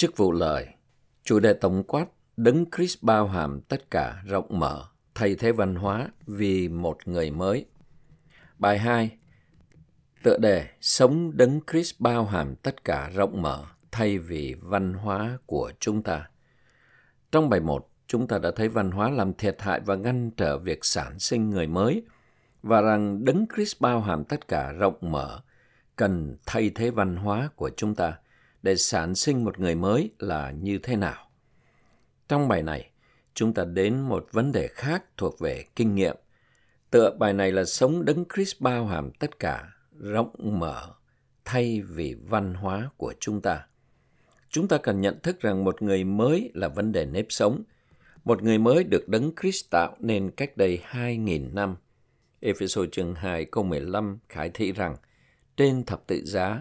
Chức vụ lời, chủ đề tổng quát Đấng Christ bao hàm tất cả rộng mở, thay thế văn hóa vì một người mới. Bài 2 Tựa đề Sống Đấng Christ bao hàm tất cả rộng mở thay vì văn hóa của chúng ta. Trong bài 1, chúng ta đã thấy văn hóa làm thiệt hại và ngăn trở việc sản sinh người mới và rằng Đấng Christ bao hàm tất cả rộng mở cần thay thế văn hóa của chúng ta để sản sinh một người mới là như thế nào. Trong bài này, chúng ta đến một vấn đề khác thuộc về kinh nghiệm. Tựa bài này là sống đấng Christ bao hàm tất cả, rộng mở, thay vì văn hóa của chúng ta. Chúng ta cần nhận thức rằng một người mới là vấn đề nếp sống. Một người mới được đấng Christ tạo nên cách đây 2.000 năm. Ephesos chương 2 câu 15 khải thị rằng trên thập tự giá,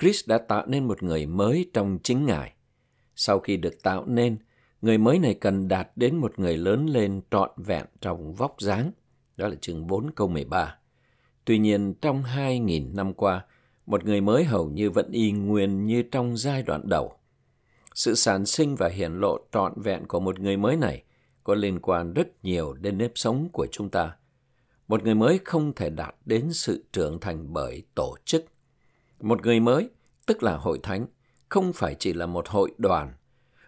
Chris đã tạo nên một người mới trong chính Ngài. Sau khi được tạo nên, người mới này cần đạt đến một người lớn lên trọn vẹn trong vóc dáng. Đó là chương 4 câu 13. Tuy nhiên, trong 2.000 năm qua, một người mới hầu như vẫn y nguyên như trong giai đoạn đầu. Sự sản sinh và hiển lộ trọn vẹn của một người mới này có liên quan rất nhiều đến nếp sống của chúng ta. Một người mới không thể đạt đến sự trưởng thành bởi tổ chức. Một người mới, tức là hội thánh, không phải chỉ là một hội đoàn.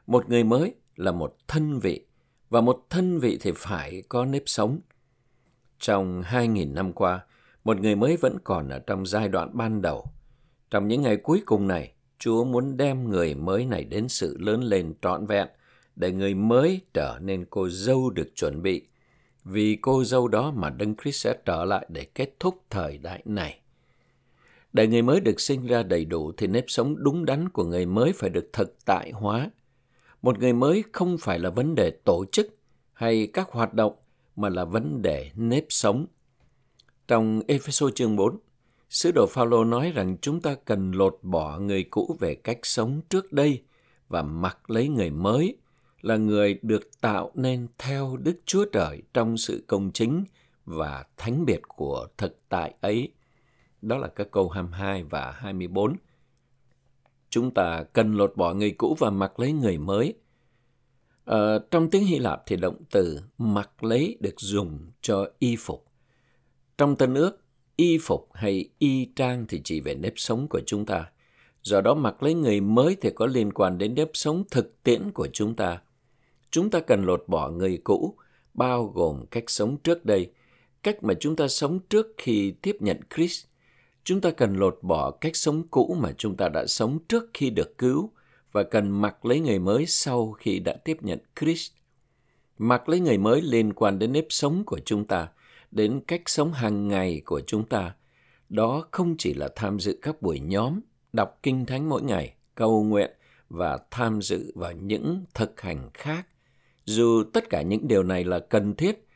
Một người mới là một thân vị, và một thân vị thì phải có nếp sống. Trong 2.000 năm qua, một người mới vẫn còn ở trong giai đoạn ban đầu. Trong những ngày cuối cùng này, Chúa muốn đem người mới này đến sự lớn lên trọn vẹn, để người mới trở nên cô dâu được chuẩn bị. Vì cô dâu đó mà Đấng Christ sẽ trở lại để kết thúc thời đại này. Để người mới được sinh ra đầy đủ thì nếp sống đúng đắn của người mới phải được thực tại hóa. Một người mới không phải là vấn đề tổ chức hay các hoạt động mà là vấn đề nếp sống. Trong Ephesos chương 4, Sứ đồ Phaolô nói rằng chúng ta cần lột bỏ người cũ về cách sống trước đây và mặc lấy người mới là người được tạo nên theo Đức Chúa Trời trong sự công chính và thánh biệt của thực tại ấy. Đó là các câu 22 và 24. Chúng ta cần lột bỏ người cũ và mặc lấy người mới. Ờ, trong tiếng Hy Lạp thì động từ mặc lấy được dùng cho y phục. Trong Tân ước, y phục hay y trang thì chỉ về nếp sống của chúng ta. Do đó mặc lấy người mới thì có liên quan đến nếp sống thực tiễn của chúng ta. Chúng ta cần lột bỏ người cũ, bao gồm cách sống trước đây, cách mà chúng ta sống trước khi tiếp nhận Christ. Chúng ta cần lột bỏ cách sống cũ mà chúng ta đã sống trước khi được cứu và cần mặc lấy người mới sau khi đã tiếp nhận Christ. Mặc lấy người mới liên quan đến nếp sống của chúng ta, đến cách sống hàng ngày của chúng ta. Đó không chỉ là tham dự các buổi nhóm, đọc kinh thánh mỗi ngày, cầu nguyện và tham dự vào những thực hành khác. Dù tất cả những điều này là cần thiết,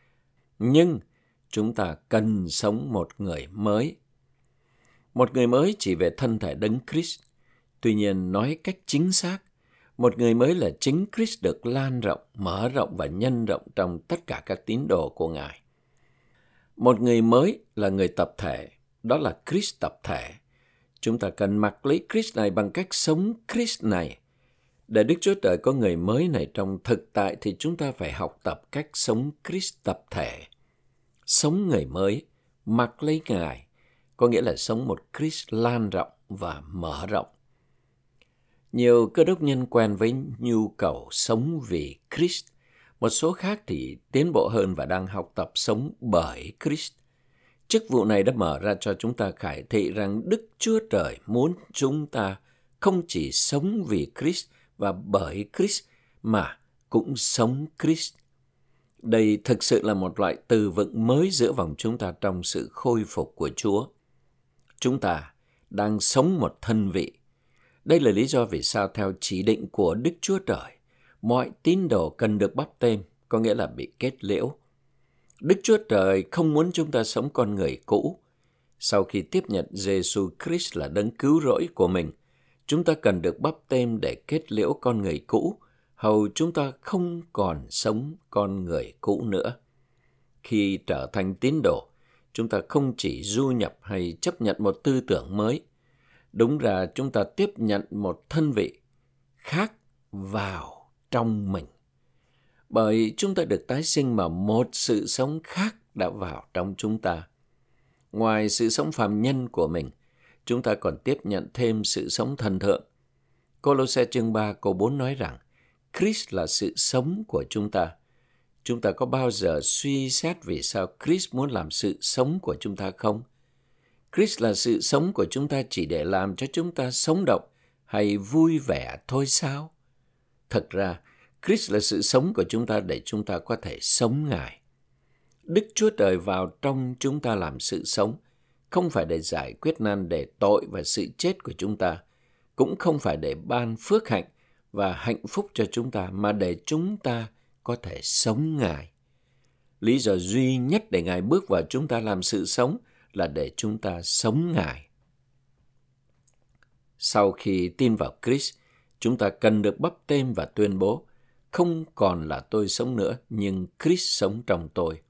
nhưng chúng ta cần sống một người mới. Một người mới chỉ về thân thể đấng Christ. Tuy nhiên nói cách chính xác, một người mới là chính Christ được lan rộng, mở rộng và nhân rộng trong tất cả các tín đồ của Ngài. Một người mới là người tập thể, đó là Christ tập thể. Chúng ta cần mặc lấy Christ này bằng cách sống Christ này. Để Đức Chúa Trời có người mới này trong thực tại thì chúng ta phải học tập cách sống Christ tập thể. Sống người mới, mặc lấy Ngài, có nghĩa là sống một Christ lan rộng và mở rộng. Nhiều cơ đốc nhân quen với nhu cầu sống vì Christ – một số khác thì tiến bộ hơn và đang học tập sống bởi Christ. Chức vụ này đã mở ra cho chúng ta khải thị rằng Đức Chúa Trời muốn chúng ta không chỉ sống vì Christ và bởi Christ mà cũng sống Christ. Đây thực sự là một loại từ vựng mới giữa vòng chúng ta trong sự khôi phục của Chúa. Chúng ta đang sống một thân vị. Đây là lý do vì sao theo chỉ định của Đức Chúa Trời, mọi tín đồ cần được bắp tên, có nghĩa là bị kết liễu. Đức Chúa Trời không muốn chúng ta sống con người cũ. Sau khi tiếp nhận Giêsu Christ là đấng cứu rỗi của mình, chúng ta cần được bắp tên để kết liễu con người cũ, hầu chúng ta không còn sống con người cũ nữa. Khi trở thành tín đồ, chúng ta không chỉ du nhập hay chấp nhận một tư tưởng mới. Đúng ra chúng ta tiếp nhận một thân vị khác vào trong mình. Bởi chúng ta được tái sinh mà một sự sống khác đã vào trong chúng ta. Ngoài sự sống phàm nhân của mình, chúng ta còn tiếp nhận thêm sự sống thần thượng. Colossae chương 3 câu 4 nói rằng, Christ là sự sống của chúng ta. Chúng ta có bao giờ suy xét vì sao Chris muốn làm sự sống của chúng ta không? Chris là sự sống của chúng ta chỉ để làm cho chúng ta sống động hay vui vẻ thôi sao? Thật ra, Chris là sự sống của chúng ta để chúng ta có thể sống Ngài. Đức Chúa Trời vào trong chúng ta làm sự sống, không phải để giải quyết nan đề tội và sự chết của chúng ta, cũng không phải để ban phước hạnh và hạnh phúc cho chúng ta, mà để chúng ta có thể sống Ngài. Lý do duy nhất để Ngài bước vào chúng ta làm sự sống là để chúng ta sống Ngài. Sau khi tin vào Christ, chúng ta cần được bắp tên và tuyên bố, không còn là tôi sống nữa, nhưng Christ sống trong tôi.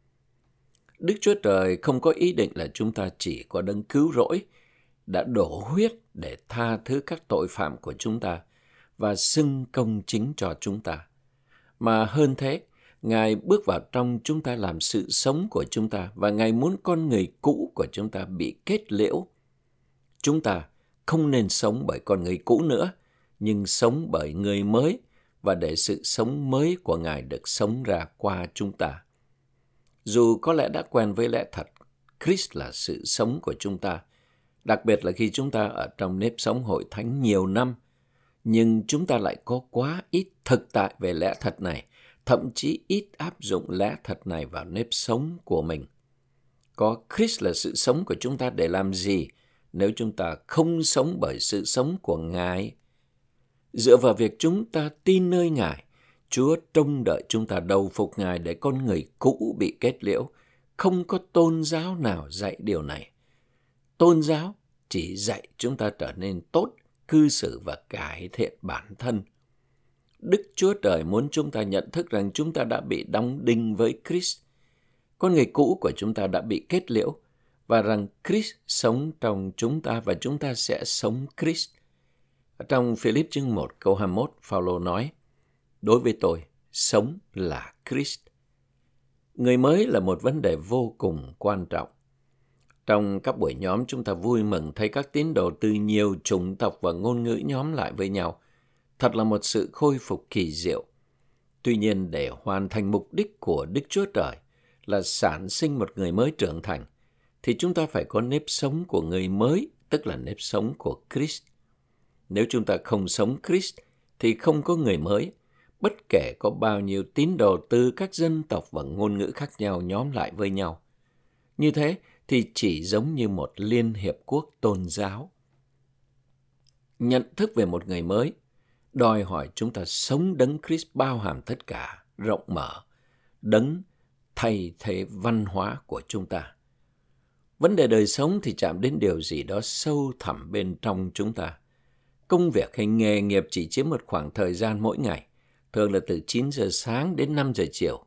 Đức Chúa Trời không có ý định là chúng ta chỉ có đấng cứu rỗi, đã đổ huyết để tha thứ các tội phạm của chúng ta và xưng công chính cho chúng ta. Mà hơn thế, Ngài bước vào trong chúng ta làm sự sống của chúng ta và Ngài muốn con người cũ của chúng ta bị kết liễu. Chúng ta không nên sống bởi con người cũ nữa, nhưng sống bởi người mới và để sự sống mới của Ngài được sống ra qua chúng ta. Dù có lẽ đã quen với lẽ thật, Christ là sự sống của chúng ta, đặc biệt là khi chúng ta ở trong nếp sống hội thánh nhiều năm, nhưng chúng ta lại có quá ít thực tại về lẽ thật này, thậm chí ít áp dụng lẽ thật này vào nếp sống của mình. Có Christ là sự sống của chúng ta để làm gì nếu chúng ta không sống bởi sự sống của Ngài? Dựa vào việc chúng ta tin nơi Ngài, Chúa trông đợi chúng ta đầu phục Ngài để con người cũ bị kết liễu. Không có tôn giáo nào dạy điều này. Tôn giáo chỉ dạy chúng ta trở nên tốt, cư xử và cải thiện bản thân. Đức Chúa Trời muốn chúng ta nhận thức rằng chúng ta đã bị đóng đinh với Christ. Con người cũ của chúng ta đã bị kết liễu và rằng Christ sống trong chúng ta và chúng ta sẽ sống Christ. Trong Philip chương 1 câu 21, Phaolô nói: Đối với tôi, sống là Christ. Người mới là một vấn đề vô cùng quan trọng. Trong các buổi nhóm chúng ta vui mừng thấy các tín đồ từ nhiều chủng tộc và ngôn ngữ nhóm lại với nhau. Thật là một sự khôi phục kỳ diệu. Tuy nhiên để hoàn thành mục đích của Đức Chúa Trời là sản sinh một người mới trưởng thành, thì chúng ta phải có nếp sống của người mới, tức là nếp sống của Christ. Nếu chúng ta không sống Christ, thì không có người mới, bất kể có bao nhiêu tín đồ từ các dân tộc và ngôn ngữ khác nhau nhóm lại với nhau. Như thế thì chỉ giống như một liên hiệp quốc tôn giáo. Nhận thức về một người mới đòi hỏi chúng ta sống đấng Christ bao hàm tất cả, rộng mở, đấng thay thế văn hóa của chúng ta. Vấn đề đời sống thì chạm đến điều gì đó sâu thẳm bên trong chúng ta. Công việc hay nghề nghiệp chỉ chiếm một khoảng thời gian mỗi ngày thường là từ 9 giờ sáng đến 5 giờ chiều.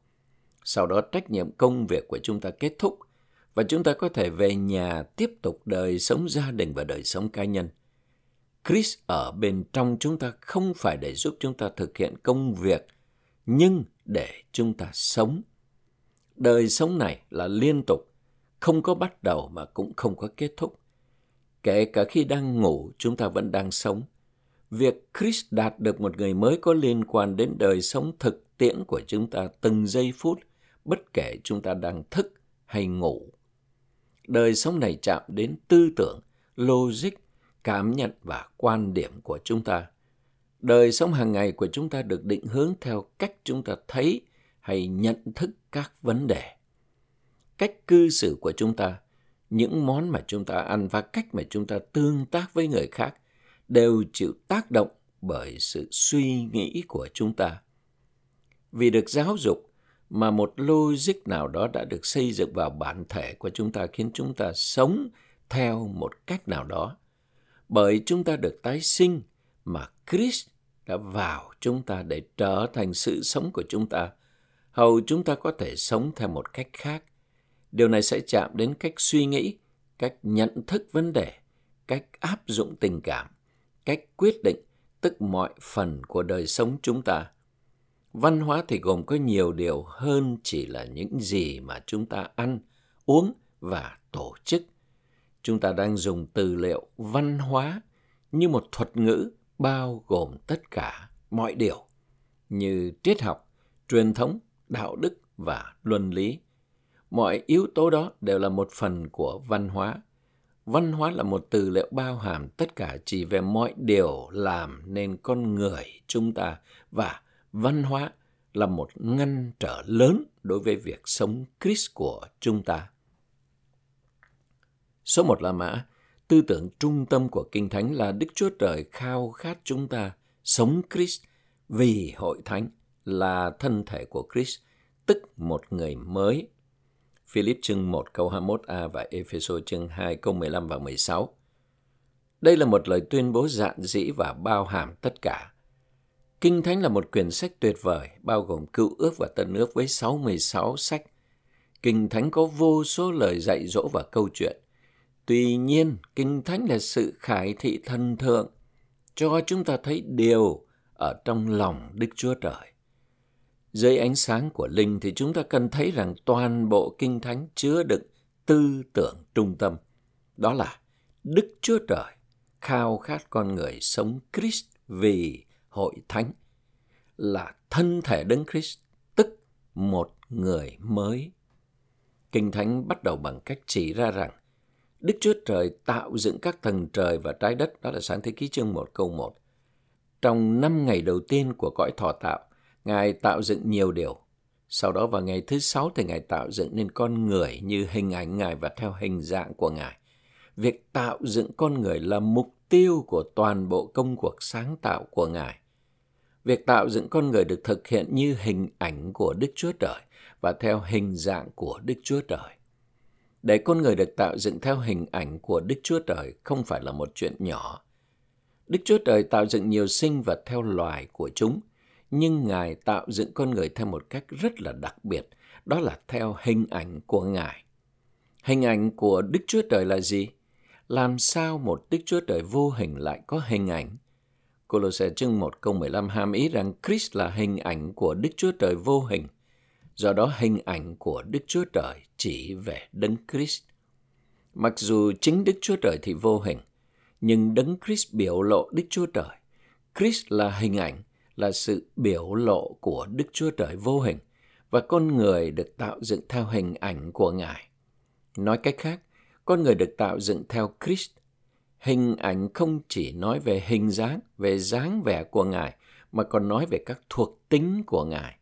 Sau đó trách nhiệm công việc của chúng ta kết thúc và chúng ta có thể về nhà tiếp tục đời sống gia đình và đời sống cá nhân. Chris ở bên trong chúng ta không phải để giúp chúng ta thực hiện công việc, nhưng để chúng ta sống. Đời sống này là liên tục, không có bắt đầu mà cũng không có kết thúc. Kể cả khi đang ngủ, chúng ta vẫn đang sống. Việc Chris đạt được một người mới có liên quan đến đời sống thực tiễn của chúng ta từng giây phút, bất kể chúng ta đang thức hay ngủ. Đời sống này chạm đến tư tưởng, logic, cảm nhận và quan điểm của chúng ta. Đời sống hàng ngày của chúng ta được định hướng theo cách chúng ta thấy hay nhận thức các vấn đề. Cách cư xử của chúng ta, những món mà chúng ta ăn và cách mà chúng ta tương tác với người khác đều chịu tác động bởi sự suy nghĩ của chúng ta. Vì được giáo dục mà một logic nào đó đã được xây dựng vào bản thể của chúng ta khiến chúng ta sống theo một cách nào đó. Bởi chúng ta được tái sinh mà Christ đã vào chúng ta để trở thành sự sống của chúng ta, hầu chúng ta có thể sống theo một cách khác. Điều này sẽ chạm đến cách suy nghĩ, cách nhận thức vấn đề, cách áp dụng tình cảm cách quyết định, tức mọi phần của đời sống chúng ta. Văn hóa thì gồm có nhiều điều hơn chỉ là những gì mà chúng ta ăn, uống và tổ chức. Chúng ta đang dùng từ liệu văn hóa như một thuật ngữ bao gồm tất cả mọi điều như triết học, truyền thống, đạo đức và luân lý. Mọi yếu tố đó đều là một phần của văn hóa. Văn hóa là một từ liệu bao hàm tất cả chỉ về mọi điều làm nên con người chúng ta và văn hóa là một ngăn trở lớn đối với việc sống Christ của chúng ta. Số một là mã, tư tưởng trung tâm của Kinh Thánh là Đức Chúa Trời khao khát chúng ta sống Christ vì hội thánh là thân thể của Christ, tức một người mới. Philip chương 1 câu 21a và Ephesos chương 2 câu 15 và 16. Đây là một lời tuyên bố dạn dĩ và bao hàm tất cả. Kinh Thánh là một quyển sách tuyệt vời, bao gồm cựu ước và tân ước với 66 sách. Kinh Thánh có vô số lời dạy dỗ và câu chuyện. Tuy nhiên, Kinh Thánh là sự khải thị thần thượng, cho chúng ta thấy điều ở trong lòng Đức Chúa Trời. Dưới ánh sáng của Linh thì chúng ta cần thấy rằng toàn bộ Kinh Thánh chứa đựng tư tưởng trung tâm. Đó là Đức Chúa Trời khao khát con người sống Christ vì hội thánh là thân thể Đấng Christ, tức một người mới. Kinh Thánh bắt đầu bằng cách chỉ ra rằng Đức Chúa Trời tạo dựng các tầng trời và trái đất, đó là sáng thế ký chương 1 câu 1. Trong năm ngày đầu tiên của cõi thọ tạo, Ngài tạo dựng nhiều điều. Sau đó vào ngày thứ sáu thì Ngài tạo dựng nên con người như hình ảnh Ngài và theo hình dạng của Ngài. Việc tạo dựng con người là mục tiêu của toàn bộ công cuộc sáng tạo của Ngài. Việc tạo dựng con người được thực hiện như hình ảnh của Đức Chúa Trời và theo hình dạng của Đức Chúa Trời. Để con người được tạo dựng theo hình ảnh của Đức Chúa Trời không phải là một chuyện nhỏ. Đức Chúa Trời tạo dựng nhiều sinh vật theo loài của chúng, nhưng Ngài tạo dựng con người theo một cách rất là đặc biệt, đó là theo hình ảnh của Ngài. Hình ảnh của Đức Chúa Trời là gì? Làm sao một Đức Chúa Trời vô hình lại có hình ảnh? Colossae chương 1 câu 15 Ham ý rằng Christ là hình ảnh của Đức Chúa Trời vô hình. Do đó hình ảnh của Đức Chúa Trời chỉ về Đấng Christ. Mặc dù chính Đức Chúa Trời thì vô hình, nhưng Đấng Christ biểu lộ Đức Chúa Trời. Christ là hình ảnh, là sự biểu lộ của Đức Chúa Trời vô hình và con người được tạo dựng theo hình ảnh của Ngài. Nói cách khác, con người được tạo dựng theo Christ. Hình ảnh không chỉ nói về hình dáng, về dáng vẻ của Ngài, mà còn nói về các thuộc tính của Ngài.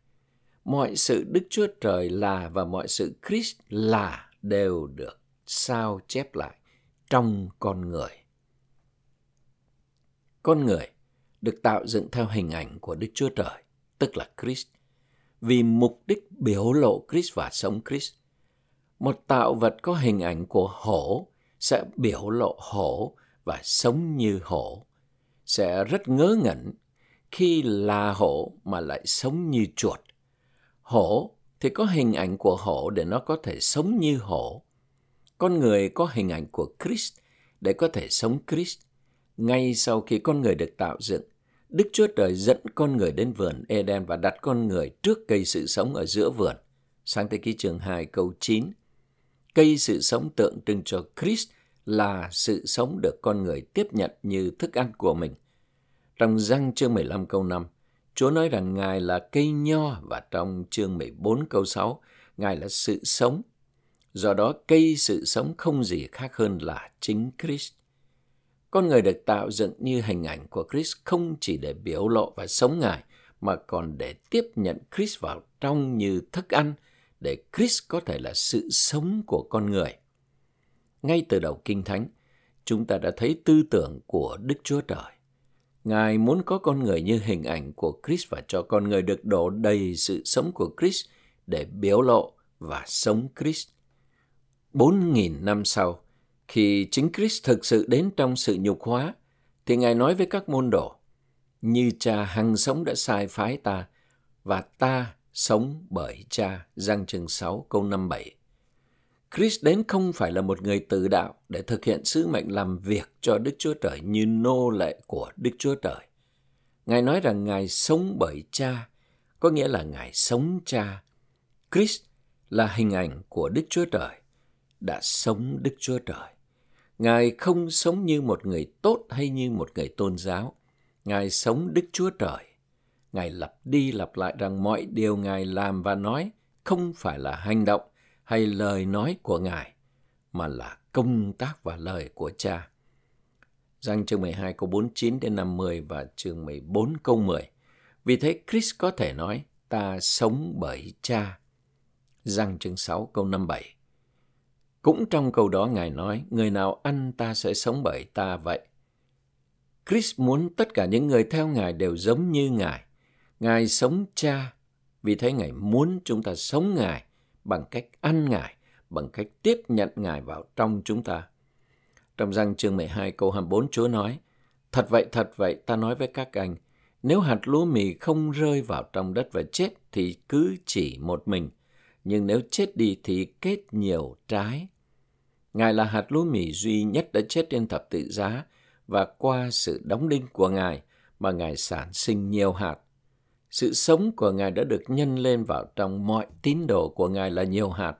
Mọi sự Đức Chúa Trời là và mọi sự Christ là đều được sao chép lại trong con người. Con người được tạo dựng theo hình ảnh của Đức Chúa Trời, tức là Christ, vì mục đích biểu lộ Christ và sống Christ. Một tạo vật có hình ảnh của hổ sẽ biểu lộ hổ và sống như hổ, sẽ rất ngớ ngẩn khi là hổ mà lại sống như chuột. Hổ thì có hình ảnh của hổ để nó có thể sống như hổ. Con người có hình ảnh của Christ để có thể sống Christ. Ngay sau khi con người được tạo dựng, Đức Chúa Trời dẫn con người đến vườn Eden và đặt con người trước cây sự sống ở giữa vườn. Sáng thế ký chương 2 câu 9. Cây sự sống tượng trưng cho Christ là sự sống được con người tiếp nhận như thức ăn của mình. Trong răng chương 15 câu 5, Chúa nói rằng Ngài là cây nho và trong chương 14 câu 6, Ngài là sự sống. Do đó cây sự sống không gì khác hơn là chính Christ. Con người được tạo dựng như hình ảnh của Christ không chỉ để biểu lộ và sống Ngài, mà còn để tiếp nhận Christ vào trong như thức ăn, để Christ có thể là sự sống của con người. Ngay từ đầu Kinh Thánh, chúng ta đã thấy tư tưởng của Đức Chúa Trời. Ngài muốn có con người như hình ảnh của Chris và cho con người được đổ đầy sự sống của Chris để biểu lộ và sống Chris Bốn nghìn năm sau, khi chính Chris thực sự đến trong sự nhục hóa, thì Ngài nói với các môn đồ, như cha hằng sống đã sai phái ta, và ta sống bởi cha, Giăng chương 6 câu 57. Chris đến không phải là một người tự đạo để thực hiện sứ mệnh làm việc cho Đức Chúa Trời như nô lệ của Đức Chúa Trời. Ngài nói rằng Ngài sống bởi cha, có nghĩa là Ngài sống cha. Chris là hình ảnh của Đức Chúa Trời, đã sống Đức Chúa Trời. Ngài không sống như một người tốt hay như một người tôn giáo. Ngài sống Đức Chúa Trời. Ngài lặp đi lặp lại rằng mọi điều Ngài làm và nói không phải là hành động hay lời nói của Ngài, mà là công tác và lời của Cha. Giăng chương 12 câu 49 đến 50 và chương 14 câu 10. Vì thế Chris có thể nói, ta sống bởi Cha. Giăng chương 6 câu 57. Cũng trong câu đó Ngài nói, người nào ăn ta sẽ sống bởi ta vậy. Chris muốn tất cả những người theo Ngài đều giống như Ngài. Ngài sống cha, vì thế Ngài muốn chúng ta sống Ngài bằng cách ăn Ngài, bằng cách tiếp nhận Ngài vào trong chúng ta. Trong răng chương 12 câu 24 Chúa nói, Thật vậy, thật vậy, ta nói với các anh, nếu hạt lúa mì không rơi vào trong đất và chết thì cứ chỉ một mình, nhưng nếu chết đi thì kết nhiều trái. Ngài là hạt lúa mì duy nhất đã chết trên thập tự giá và qua sự đóng đinh của Ngài mà Ngài sản sinh nhiều hạt. Sự sống của Ngài đã được nhân lên vào trong mọi tín đồ của Ngài là nhiều hạt,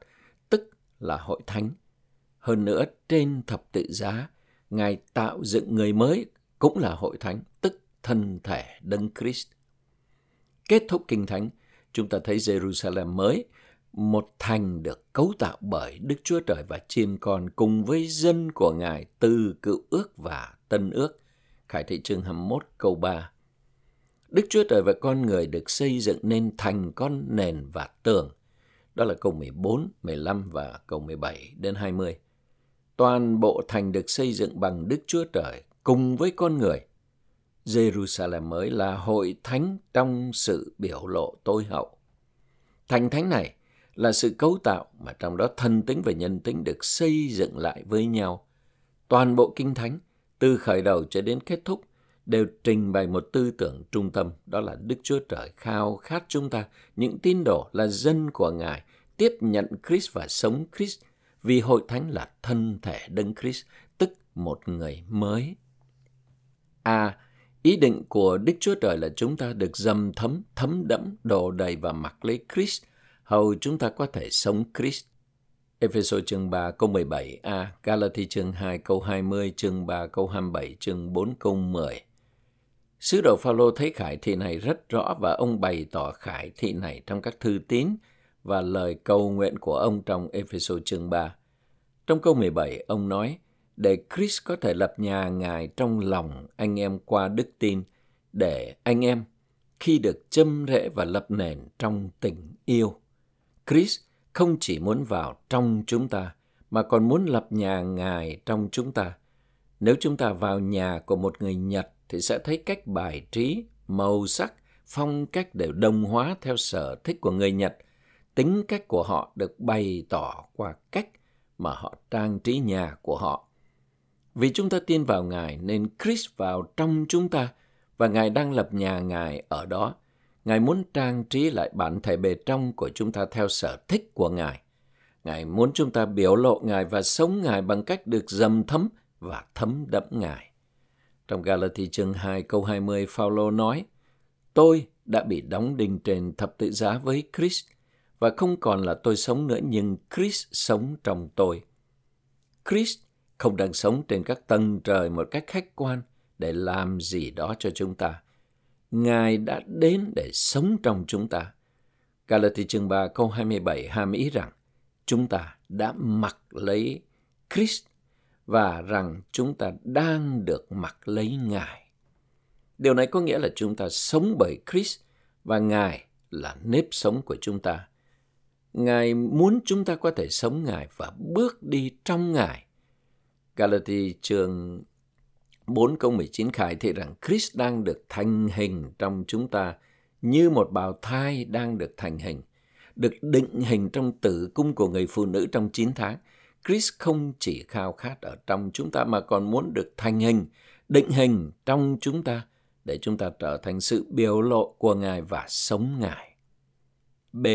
tức là hội thánh. Hơn nữa, trên thập tự giá, Ngài tạo dựng người mới cũng là hội thánh, tức thân thể Đấng Christ. Kết thúc kinh thánh, chúng ta thấy Jerusalem mới một thành được cấu tạo bởi Đức Chúa Trời và chiên con cùng với dân của Ngài từ cựu ước và tân ước. Khải thị chương 21 câu 3 Đức Chúa Trời và con người được xây dựng nên thành con nền và tường. Đó là câu 14, 15 và câu 17 đến 20. Toàn bộ thành được xây dựng bằng Đức Chúa Trời cùng với con người. Jerusalem mới là hội thánh trong sự biểu lộ tối hậu. Thành thánh này là sự cấu tạo mà trong đó thân tính và nhân tính được xây dựng lại với nhau. Toàn bộ kinh thánh, từ khởi đầu cho đến kết thúc, đều trình bày một tư tưởng trung tâm, đó là Đức Chúa Trời khao khát chúng ta, những tín đồ là dân của Ngài, tiếp nhận Christ và sống Christ, vì hội thánh là thân thể đấng Christ, tức một người mới. A. À, ý định của Đức Chúa Trời là chúng ta được dầm thấm, thấm đẫm, đổ đầy và mặc lấy Christ hầu chúng ta có thể sống Christ. Ephesos chương 3 câu 17a, Galati chương 2 câu 20, chương 3 câu 27, chương 4 câu 10. Sứ đồ Phaolô thấy khải thị này rất rõ và ông bày tỏ khải thị này trong các thư tín và lời cầu nguyện của ông trong Ephesos chương 3. Trong câu 17, ông nói, để chris có thể lập nhà Ngài trong lòng anh em qua đức tin, để anh em khi được châm rễ và lập nền trong tình yêu. Chris không chỉ muốn vào trong chúng ta, mà còn muốn lập nhà Ngài trong chúng ta. Nếu chúng ta vào nhà của một người Nhật thì sẽ thấy cách bài trí, màu sắc, phong cách đều đồng hóa theo sở thích của người Nhật. Tính cách của họ được bày tỏ qua cách mà họ trang trí nhà của họ. Vì chúng ta tin vào Ngài nên Chris vào trong chúng ta và Ngài đang lập nhà Ngài ở đó Ngài muốn trang trí lại bản thể bề trong của chúng ta theo sở thích của Ngài. Ngài muốn chúng ta biểu lộ Ngài và sống Ngài bằng cách được dầm thấm và thấm đẫm Ngài. Trong Galati chương 2 câu 20, Phaolô nói, Tôi đã bị đóng đinh trên thập tự giá với Christ, và không còn là tôi sống nữa nhưng Christ sống trong tôi. Christ không đang sống trên các tầng trời một cách khách quan để làm gì đó cho chúng ta Ngài đã đến để sống trong chúng ta. Galati chương 3 câu 27 hàm ý rằng chúng ta đã mặc lấy Christ và rằng chúng ta đang được mặc lấy Ngài. Điều này có nghĩa là chúng ta sống bởi Christ và Ngài là nếp sống của chúng ta. Ngài muốn chúng ta có thể sống Ngài và bước đi trong Ngài. Galati chương 4 câu 19 khải thị rằng Christ đang được thành hình trong chúng ta như một bào thai đang được thành hình, được định hình trong tử cung của người phụ nữ trong 9 tháng. Chris không chỉ khao khát ở trong chúng ta mà còn muốn được thành hình, định hình trong chúng ta để chúng ta trở thành sự biểu lộ của Ngài và sống Ngài. B.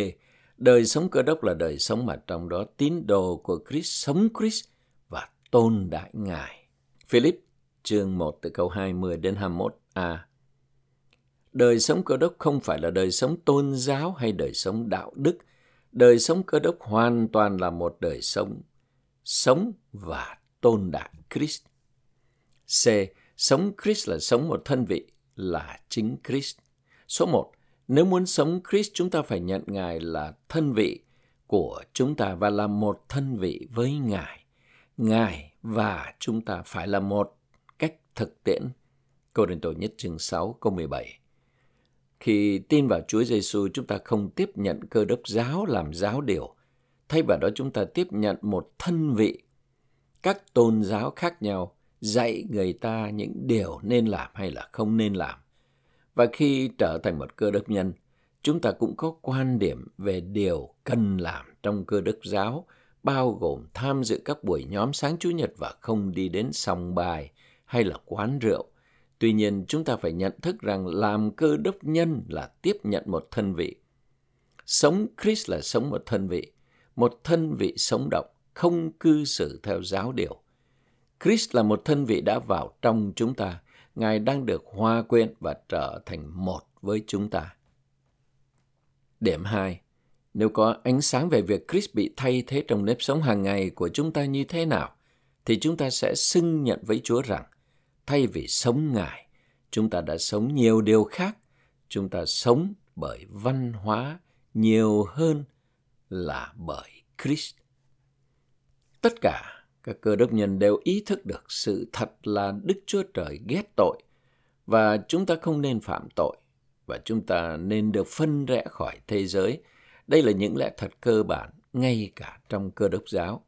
Đời sống cơ đốc là đời sống mà trong đó tín đồ của Chris sống Chris và tôn đại Ngài. Philip chương 1 từ câu 20 đến 21a. đời sống cơ đốc không phải là đời sống tôn giáo hay đời sống đạo đức. Đời sống cơ đốc hoàn toàn là một đời sống sống và tôn đại Christ. C. Sống Christ là sống một thân vị, là chính Christ. Số 1. Nếu muốn sống Christ, chúng ta phải nhận Ngài là thân vị của chúng ta và là một thân vị với Ngài. Ngài và chúng ta phải là một cách thực tiễn. Cô Đình Tổ nhất chương 6 câu 17 Khi tin vào Chúa Giêsu chúng ta không tiếp nhận cơ đốc giáo làm giáo điều. Thay vào đó chúng ta tiếp nhận một thân vị. Các tôn giáo khác nhau dạy người ta những điều nên làm hay là không nên làm. Và khi trở thành một cơ đốc nhân, chúng ta cũng có quan điểm về điều cần làm trong cơ đốc giáo, bao gồm tham dự các buổi nhóm sáng Chủ nhật và không đi đến sòng bài hay là quán rượu. Tuy nhiên, chúng ta phải nhận thức rằng làm cơ đốc nhân là tiếp nhận một thân vị. Sống Christ là sống một thân vị, một thân vị sống động, không cư xử theo giáo điều. Christ là một thân vị đã vào trong chúng ta, Ngài đang được hòa quyện và trở thành một với chúng ta. Điểm 2. Nếu có ánh sáng về việc Christ bị thay thế trong nếp sống hàng ngày của chúng ta như thế nào, thì chúng ta sẽ xưng nhận với Chúa rằng, thay vì sống Ngài, chúng ta đã sống nhiều điều khác. Chúng ta sống bởi văn hóa nhiều hơn là bởi Christ. Tất cả các cơ đốc nhân đều ý thức được sự thật là Đức Chúa Trời ghét tội và chúng ta không nên phạm tội và chúng ta nên được phân rẽ khỏi thế giới. Đây là những lẽ thật cơ bản ngay cả trong cơ đốc giáo.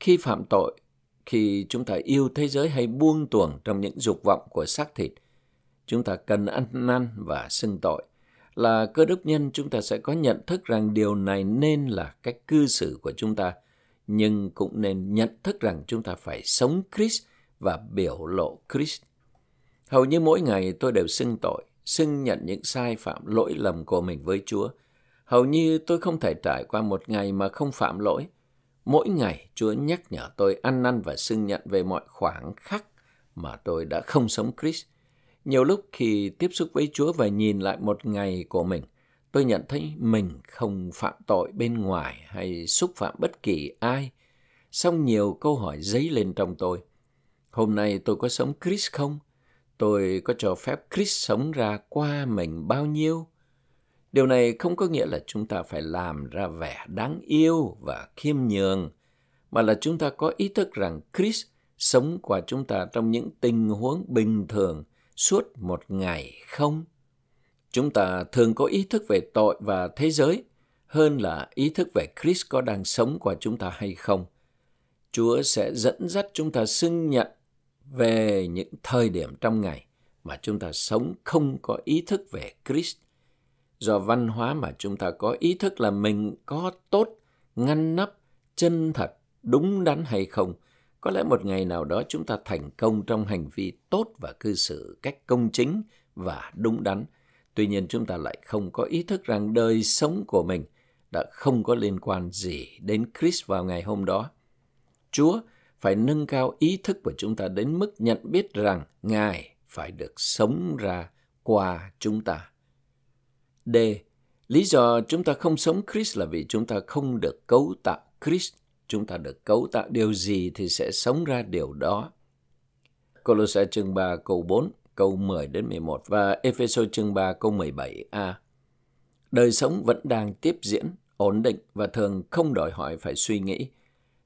Khi phạm tội, khi chúng ta yêu thế giới hay buông tuồng trong những dục vọng của xác thịt, chúng ta cần ăn năn và xưng tội. Là cơ đốc nhân chúng ta sẽ có nhận thức rằng điều này nên là cách cư xử của chúng ta, nhưng cũng nên nhận thức rằng chúng ta phải sống Christ và biểu lộ Christ. Hầu như mỗi ngày tôi đều xưng tội, xưng nhận những sai phạm lỗi lầm của mình với Chúa. Hầu như tôi không thể trải qua một ngày mà không phạm lỗi. Mỗi ngày Chúa nhắc nhở tôi ăn năn và xưng nhận về mọi khoảng khắc mà tôi đã không sống Christ. Nhiều lúc khi tiếp xúc với Chúa và nhìn lại một ngày của mình, tôi nhận thấy mình không phạm tội bên ngoài hay xúc phạm bất kỳ ai. Xong nhiều câu hỏi dấy lên trong tôi. Hôm nay tôi có sống Chris không? Tôi có cho phép Chris sống ra qua mình bao nhiêu? Điều này không có nghĩa là chúng ta phải làm ra vẻ đáng yêu và khiêm nhường, mà là chúng ta có ý thức rằng Chris sống qua chúng ta trong những tình huống bình thường suốt một ngày không? Chúng ta thường có ý thức về tội và thế giới hơn là ý thức về Christ có đang sống qua chúng ta hay không. Chúa sẽ dẫn dắt chúng ta xưng nhận về những thời điểm trong ngày mà chúng ta sống không có ý thức về Christ. Do văn hóa mà chúng ta có ý thức là mình có tốt, ngăn nắp, chân thật, đúng đắn hay không. Có lẽ một ngày nào đó chúng ta thành công trong hành vi tốt và cư xử cách công chính và đúng đắn. Tuy nhiên chúng ta lại không có ý thức rằng đời sống của mình đã không có liên quan gì đến Chris vào ngày hôm đó. Chúa phải nâng cao ý thức của chúng ta đến mức nhận biết rằng Ngài phải được sống ra qua chúng ta. D. Lý do chúng ta không sống Chris là vì chúng ta không được cấu tạo Chris. Chúng ta được cấu tạo điều gì thì sẽ sống ra điều đó. Colossae chương 3 câu 4, câu 10 đến 11 và Ephesos chương 3 câu 17a. Đời sống vẫn đang tiếp diễn, ổn định và thường không đòi hỏi phải suy nghĩ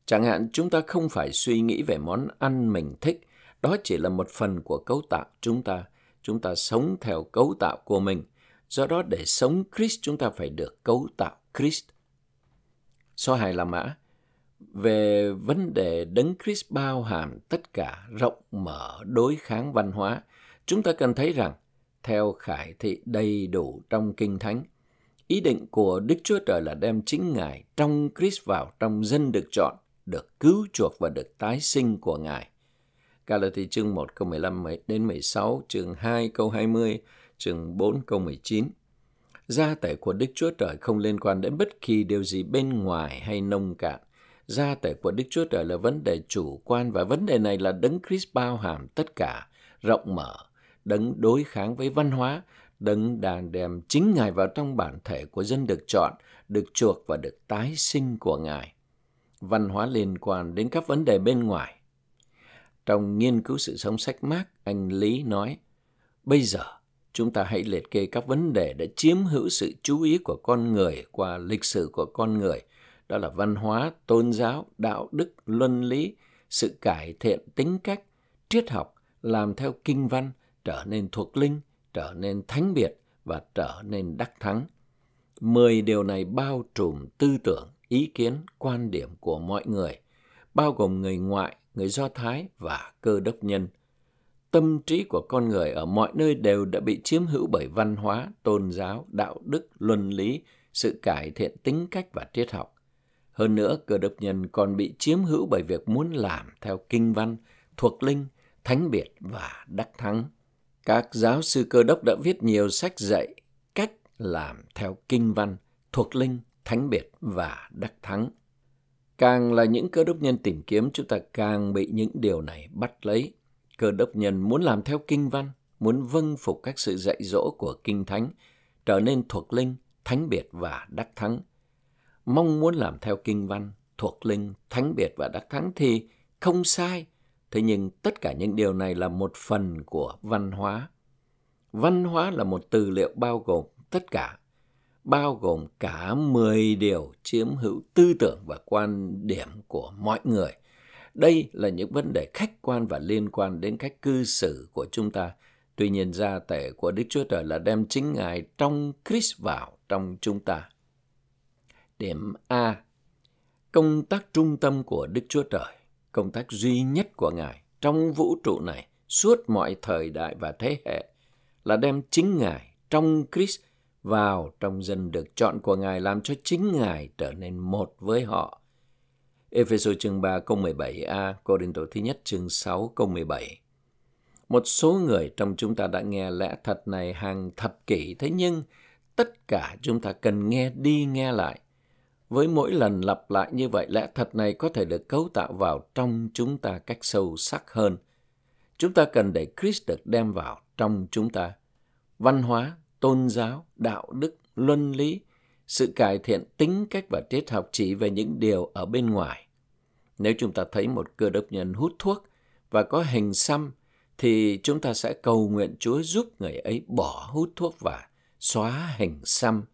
Chẳng hạn chúng ta không phải suy nghĩ về món ăn mình thích, đó chỉ là một phần của cấu tạo chúng ta. Chúng ta sống theo cấu tạo của mình. Do đó để sống Christ chúng ta phải được cấu tạo Christ. Số 2 là mã. Về vấn đề đấng Christ bao hàm tất cả rộng mở đối kháng văn hóa, chúng ta cần thấy rằng theo khải thị đầy đủ trong Kinh Thánh, ý định của Đức Chúa Trời là đem chính Ngài trong Christ vào trong dân được chọn được cứu chuộc và được tái sinh của Ngài. Galati chương 1 câu 15 đến 16, chương 2 câu 20, chương 4 câu 19. Gia tể của Đức Chúa Trời không liên quan đến bất kỳ điều gì bên ngoài hay nông cạn. Gia tể của Đức Chúa Trời là vấn đề chủ quan và vấn đề này là đấng Christ bao hàm tất cả, rộng mở, đấng đối kháng với văn hóa, Đấng đang đem chính Ngài vào trong bản thể của dân được chọn, được chuộc và được tái sinh của Ngài. Văn hóa liên quan đến các vấn đề bên ngoài. Trong nghiên cứu sự sống sách mát, anh Lý nói, bây giờ chúng ta hãy liệt kê các vấn đề đã chiếm hữu sự chú ý của con người qua lịch sử của con người. Đó là văn hóa, tôn giáo, đạo đức, luân lý, sự cải thiện tính cách, triết học, làm theo kinh văn, trở nên thuộc linh, trở nên thánh biệt và trở nên đắc thắng. Mười điều này bao trùm tư tưởng, ý kiến, quan điểm của mọi người, bao gồm người ngoại, người Do Thái và cơ đốc nhân. Tâm trí của con người ở mọi nơi đều đã bị chiếm hữu bởi văn hóa, tôn giáo, đạo đức, luân lý, sự cải thiện tính cách và triết học. Hơn nữa, cơ đốc nhân còn bị chiếm hữu bởi việc muốn làm theo kinh văn, thuộc linh, thánh biệt và đắc thắng. Các giáo sư cơ đốc đã viết nhiều sách dạy cách làm theo kinh văn, thuộc linh, thánh biệt và đắc thắng. Càng là những cơ đốc nhân tìm kiếm, chúng ta càng bị những điều này bắt lấy. Cơ đốc nhân muốn làm theo kinh văn, muốn vâng phục các sự dạy dỗ của kinh thánh, trở nên thuộc linh, thánh biệt và đắc thắng. Mong muốn làm theo kinh văn, thuộc linh, thánh biệt và đắc thắng thì không sai, Thế nhưng tất cả những điều này là một phần của văn hóa. Văn hóa là một từ liệu bao gồm tất cả, bao gồm cả 10 điều chiếm hữu tư tưởng và quan điểm của mọi người. Đây là những vấn đề khách quan và liên quan đến cách cư xử của chúng ta. Tuy nhiên gia tể của Đức Chúa Trời là đem chính Ngài trong Christ vào trong chúng ta. Điểm A. Công tác trung tâm của Đức Chúa Trời công tác duy nhất của Ngài trong vũ trụ này suốt mọi thời đại và thế hệ là đem chính Ngài trong Christ vào trong dân được chọn của Ngài làm cho chính Ngài trở nên một với họ. Ephesos chương 3 câu 17a, Cô Tổ thứ nhất chương 6 câu 17. Một số người trong chúng ta đã nghe lẽ thật này hàng thập kỷ, thế nhưng tất cả chúng ta cần nghe đi nghe lại với mỗi lần lặp lại như vậy, lẽ thật này có thể được cấu tạo vào trong chúng ta cách sâu sắc hơn. Chúng ta cần để Christ được đem vào trong chúng ta. Văn hóa, tôn giáo, đạo đức, luân lý, sự cải thiện tính cách và triết học chỉ về những điều ở bên ngoài. Nếu chúng ta thấy một cơ đốc nhân hút thuốc và có hình xăm, thì chúng ta sẽ cầu nguyện Chúa giúp người ấy bỏ hút thuốc và xóa hình xăm.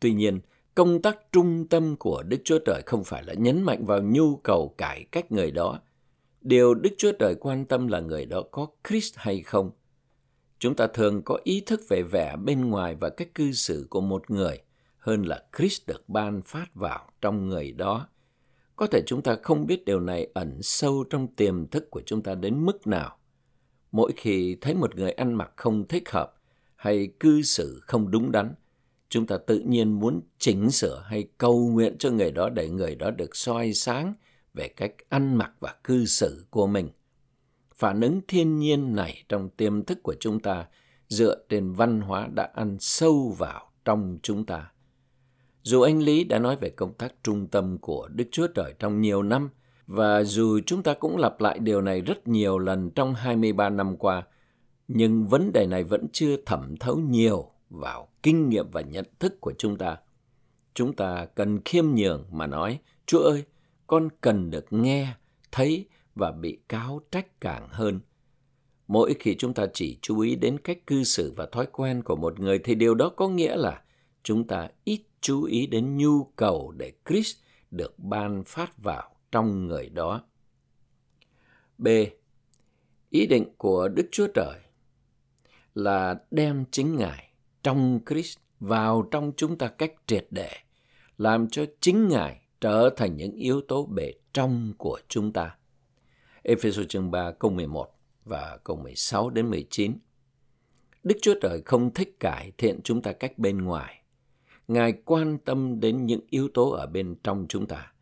Tuy nhiên, Công tác trung tâm của Đức Chúa Trời không phải là nhấn mạnh vào nhu cầu cải cách người đó. Điều Đức Chúa Trời quan tâm là người đó có Christ hay không. Chúng ta thường có ý thức về vẻ bên ngoài và cách cư xử của một người hơn là Christ được ban phát vào trong người đó. Có thể chúng ta không biết điều này ẩn sâu trong tiềm thức của chúng ta đến mức nào. Mỗi khi thấy một người ăn mặc không thích hợp hay cư xử không đúng đắn, chúng ta tự nhiên muốn chỉnh sửa hay cầu nguyện cho người đó để người đó được soi sáng về cách ăn mặc và cư xử của mình. Phản ứng thiên nhiên này trong tiềm thức của chúng ta dựa trên văn hóa đã ăn sâu vào trong chúng ta. Dù anh Lý đã nói về công tác trung tâm của Đức Chúa Trời trong nhiều năm, và dù chúng ta cũng lặp lại điều này rất nhiều lần trong 23 năm qua, nhưng vấn đề này vẫn chưa thẩm thấu nhiều vào kinh nghiệm và nhận thức của chúng ta. Chúng ta cần khiêm nhường mà nói, Chúa ơi, con cần được nghe, thấy và bị cáo trách càng hơn. Mỗi khi chúng ta chỉ chú ý đến cách cư xử và thói quen của một người thì điều đó có nghĩa là chúng ta ít chú ý đến nhu cầu để Christ được ban phát vào trong người đó. B. Ý định của Đức Chúa Trời là đem chính Ngài trong Christ vào trong chúng ta cách triệt để, làm cho chính Ngài trở thành những yếu tố bề trong của chúng ta. Ephesos chương 3 câu 11 và câu 16 đến 19. Đức Chúa Trời không thích cải thiện chúng ta cách bên ngoài. Ngài quan tâm đến những yếu tố ở bên trong chúng ta.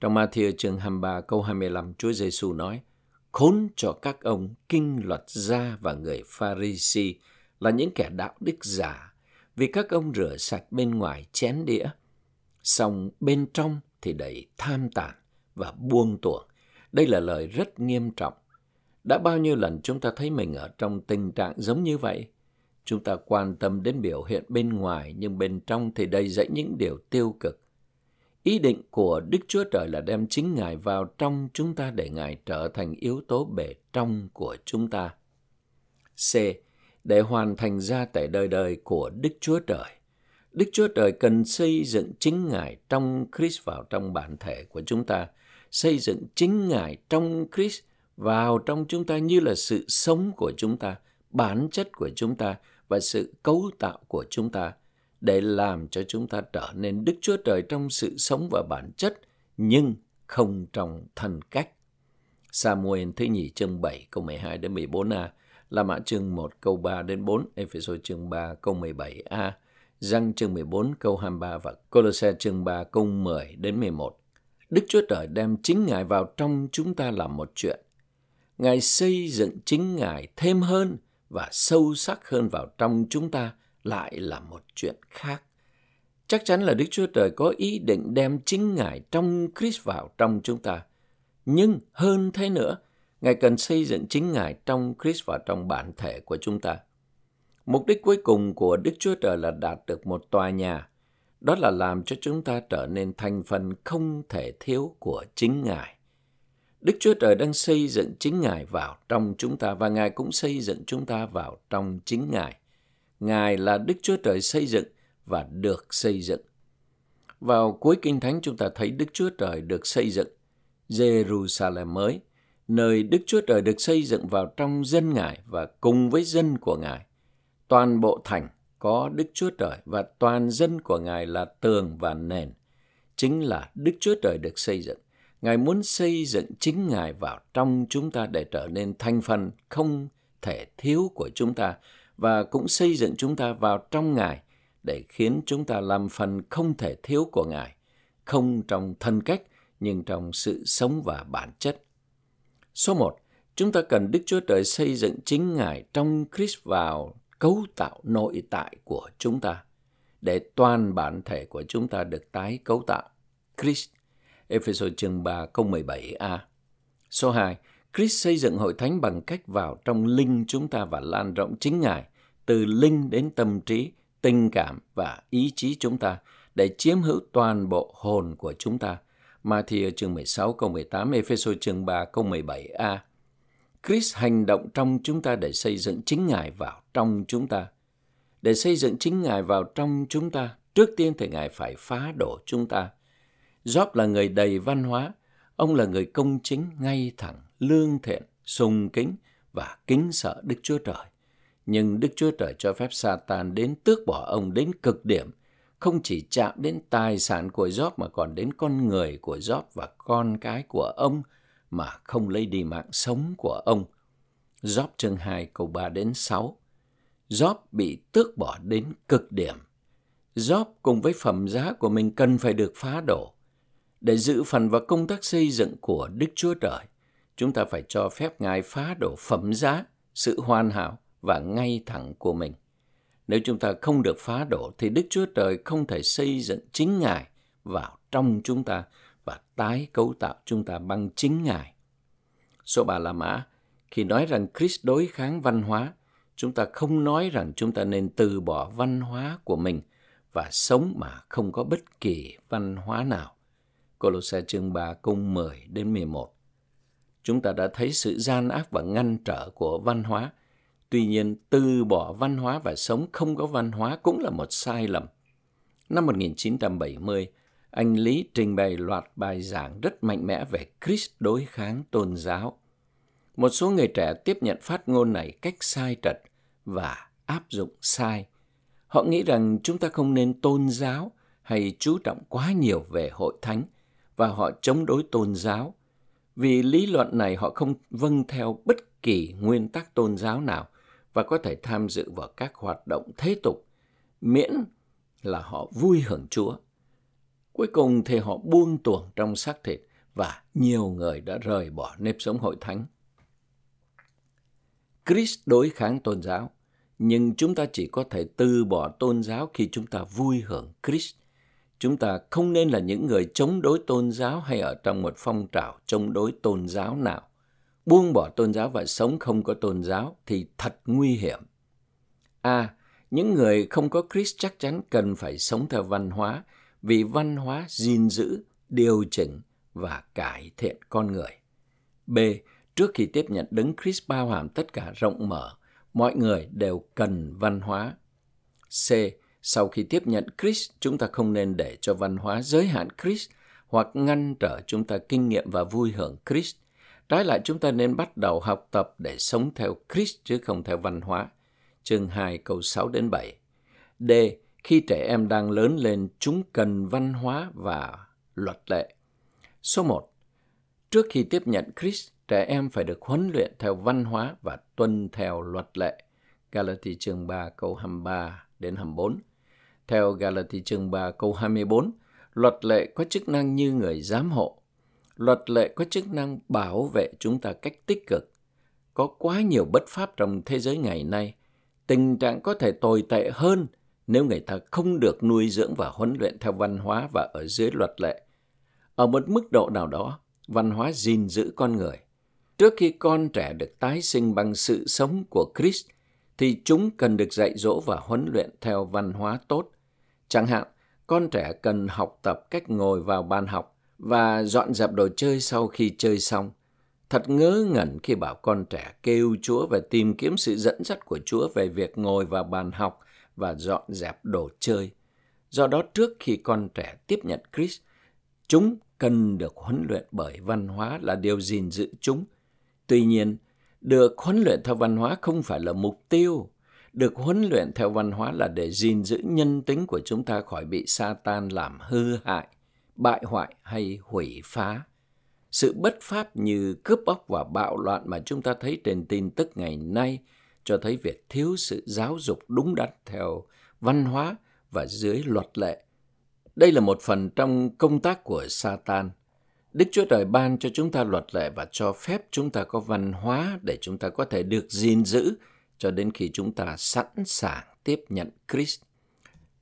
Trong Matthew chương 23 câu 25, Chúa Giêsu nói: Khốn cho các ông kinh luật gia và người Pharisee là những kẻ đạo đức giả vì các ông rửa sạch bên ngoài chén đĩa, song bên trong thì đầy tham tàn và buông tuồng. Đây là lời rất nghiêm trọng. Đã bao nhiêu lần chúng ta thấy mình ở trong tình trạng giống như vậy? Chúng ta quan tâm đến biểu hiện bên ngoài nhưng bên trong thì đầy dẫy những điều tiêu cực. Ý định của Đức Chúa Trời là đem chính Ngài vào trong chúng ta để Ngài trở thành yếu tố bề trong của chúng ta. C. Để hoàn thành gia tại đời đời của Đức Chúa Trời. Đức Chúa Trời cần xây dựng chính Ngài trong Christ vào trong bản thể của chúng ta, xây dựng chính Ngài trong Christ vào trong chúng ta như là sự sống của chúng ta, bản chất của chúng ta và sự cấu tạo của chúng ta để làm cho chúng ta trở nên Đức Chúa Trời trong sự sống và bản chất, nhưng không trong thân cách. Samuel thứ nhì chương 7 câu 12 đến 14a, La Mã chương 1 câu 3 đến 4, Ephesos chương 3 câu 17a, Giăng chương 14 câu 23 và Colosse chương 3 câu 10 đến 11. Đức Chúa Trời đem chính Ngài vào trong chúng ta làm một chuyện. Ngài xây dựng chính Ngài thêm hơn và sâu sắc hơn vào trong chúng ta lại là một chuyện khác. Chắc chắn là Đức Chúa Trời có ý định đem chính Ngài trong Christ vào trong chúng ta. Nhưng hơn thế nữa, Ngài cần xây dựng chính Ngài trong Christ và trong bản thể của chúng ta. Mục đích cuối cùng của Đức Chúa Trời là đạt được một tòa nhà, đó là làm cho chúng ta trở nên thành phần không thể thiếu của chính Ngài. Đức Chúa Trời đang xây dựng chính Ngài vào trong chúng ta và Ngài cũng xây dựng chúng ta vào trong chính Ngài. Ngài là Đức Chúa Trời xây dựng và được xây dựng. Vào cuối Kinh Thánh chúng ta thấy Đức Chúa Trời được xây dựng, Jerusalem mới, nơi Đức Chúa Trời được xây dựng vào trong dân Ngài và cùng với dân của Ngài. Toàn bộ thành có Đức Chúa Trời và toàn dân của Ngài là tường và nền. Chính là Đức Chúa Trời được xây dựng. Ngài muốn xây dựng chính Ngài vào trong chúng ta để trở nên thành phần không thể thiếu của chúng ta và cũng xây dựng chúng ta vào trong Ngài để khiến chúng ta làm phần không thể thiếu của Ngài, không trong thân cách nhưng trong sự sống và bản chất. Số 1. Chúng ta cần Đức Chúa Trời xây dựng chính Ngài trong Christ vào cấu tạo nội tại của chúng ta để toàn bản thể của chúng ta được tái cấu tạo. Christ Ephesos chương 3 câu 17a. Số 2. Christ xây dựng hội thánh bằng cách vào trong linh chúng ta và lan rộng chính Ngài, từ linh đến tâm trí, tình cảm và ý chí chúng ta để chiếm hữu toàn bộ hồn của chúng ta. Matthew chương 16 câu 18, Ephesos chương 3 câu 17a. Christ hành động trong chúng ta để xây dựng chính Ngài vào trong chúng ta. Để xây dựng chính Ngài vào trong chúng ta, trước tiên thì Ngài phải phá đổ chúng ta. Job là người đầy văn hóa, ông là người công chính, ngay thẳng, lương thiện, sùng kính và kính sợ Đức Chúa Trời. Nhưng Đức Chúa Trời cho phép Satan đến tước bỏ ông đến cực điểm, không chỉ chạm đến tài sản của Job mà còn đến con người của Job và con cái của ông mà không lấy đi mạng sống của ông. Job chương 2 câu 3 đến 6. Job bị tước bỏ đến cực điểm. Job cùng với phẩm giá của mình cần phải được phá đổ. Để giữ phần vào công tác xây dựng của Đức Chúa Trời, chúng ta phải cho phép Ngài phá đổ phẩm giá, sự hoàn hảo và ngay thẳng của mình. Nếu chúng ta không được phá đổ thì Đức Chúa Trời không thể xây dựng chính Ngài vào trong chúng ta và tái cấu tạo chúng ta bằng chính Ngài. Số bà La Mã, khi nói rằng Christ đối kháng văn hóa, chúng ta không nói rằng chúng ta nên từ bỏ văn hóa của mình và sống mà không có bất kỳ văn hóa nào. Colossae chương 3 câu 10 đến 11. Chúng ta đã thấy sự gian ác và ngăn trở của văn hóa. Tuy nhiên, từ bỏ văn hóa và sống không có văn hóa cũng là một sai lầm. Năm 1970, anh Lý trình bày loạt bài giảng rất mạnh mẽ về Christ đối kháng tôn giáo. Một số người trẻ tiếp nhận phát ngôn này cách sai trật và áp dụng sai. Họ nghĩ rằng chúng ta không nên tôn giáo hay chú trọng quá nhiều về hội thánh – và họ chống đối tôn giáo. Vì lý luận này họ không vâng theo bất kỳ nguyên tắc tôn giáo nào và có thể tham dự vào các hoạt động thế tục, miễn là họ vui hưởng Chúa. Cuối cùng thì họ buông tuồng trong xác thịt và nhiều người đã rời bỏ nếp sống hội thánh. Chris đối kháng tôn giáo, nhưng chúng ta chỉ có thể từ bỏ tôn giáo khi chúng ta vui hưởng Chris Chúng ta không nên là những người chống đối tôn giáo hay ở trong một phong trào chống đối tôn giáo nào. Buông bỏ tôn giáo và sống không có tôn giáo thì thật nguy hiểm. A. Những người không có Christ chắc chắn cần phải sống theo văn hóa vì văn hóa gìn giữ, điều chỉnh và cải thiện con người. B. Trước khi tiếp nhận đấng Christ bao hàm tất cả rộng mở, mọi người đều cần văn hóa. C. Sau khi tiếp nhận Christ, chúng ta không nên để cho văn hóa giới hạn Christ hoặc ngăn trở chúng ta kinh nghiệm và vui hưởng Christ. Trái lại chúng ta nên bắt đầu học tập để sống theo Christ chứ không theo văn hóa. Chương 2 câu 6 đến 7. D. Khi trẻ em đang lớn lên, chúng cần văn hóa và luật lệ. Số 1. Trước khi tiếp nhận Christ, trẻ em phải được huấn luyện theo văn hóa và tuân theo luật lệ. Galati chương 3 câu 23 đến 24. Theo Galati chương 3 câu 24, luật lệ có chức năng như người giám hộ. Luật lệ có chức năng bảo vệ chúng ta cách tích cực. Có quá nhiều bất pháp trong thế giới ngày nay. Tình trạng có thể tồi tệ hơn nếu người ta không được nuôi dưỡng và huấn luyện theo văn hóa và ở dưới luật lệ. Ở một mức độ nào đó, văn hóa gìn giữ con người. Trước khi con trẻ được tái sinh bằng sự sống của Christ, thì chúng cần được dạy dỗ và huấn luyện theo văn hóa tốt. Chẳng hạn, con trẻ cần học tập cách ngồi vào bàn học và dọn dẹp đồ chơi sau khi chơi xong. Thật ngớ ngẩn khi bảo con trẻ kêu Chúa và tìm kiếm sự dẫn dắt của Chúa về việc ngồi vào bàn học và dọn dẹp đồ chơi. Do đó trước khi con trẻ tiếp nhận Christ, chúng cần được huấn luyện bởi văn hóa là điều gìn giữ chúng. Tuy nhiên, được huấn luyện theo văn hóa không phải là mục tiêu. Được huấn luyện theo văn hóa là để gìn giữ nhân tính của chúng ta khỏi bị Satan làm hư hại, bại hoại hay hủy phá. Sự bất pháp như cướp bóc và bạo loạn mà chúng ta thấy trên tin tức ngày nay cho thấy việc thiếu sự giáo dục đúng đắn theo văn hóa và dưới luật lệ. Đây là một phần trong công tác của Satan. Đức Chúa Trời ban cho chúng ta luật lệ và cho phép chúng ta có văn hóa để chúng ta có thể được gìn giữ cho đến khi chúng ta sẵn sàng tiếp nhận Christ.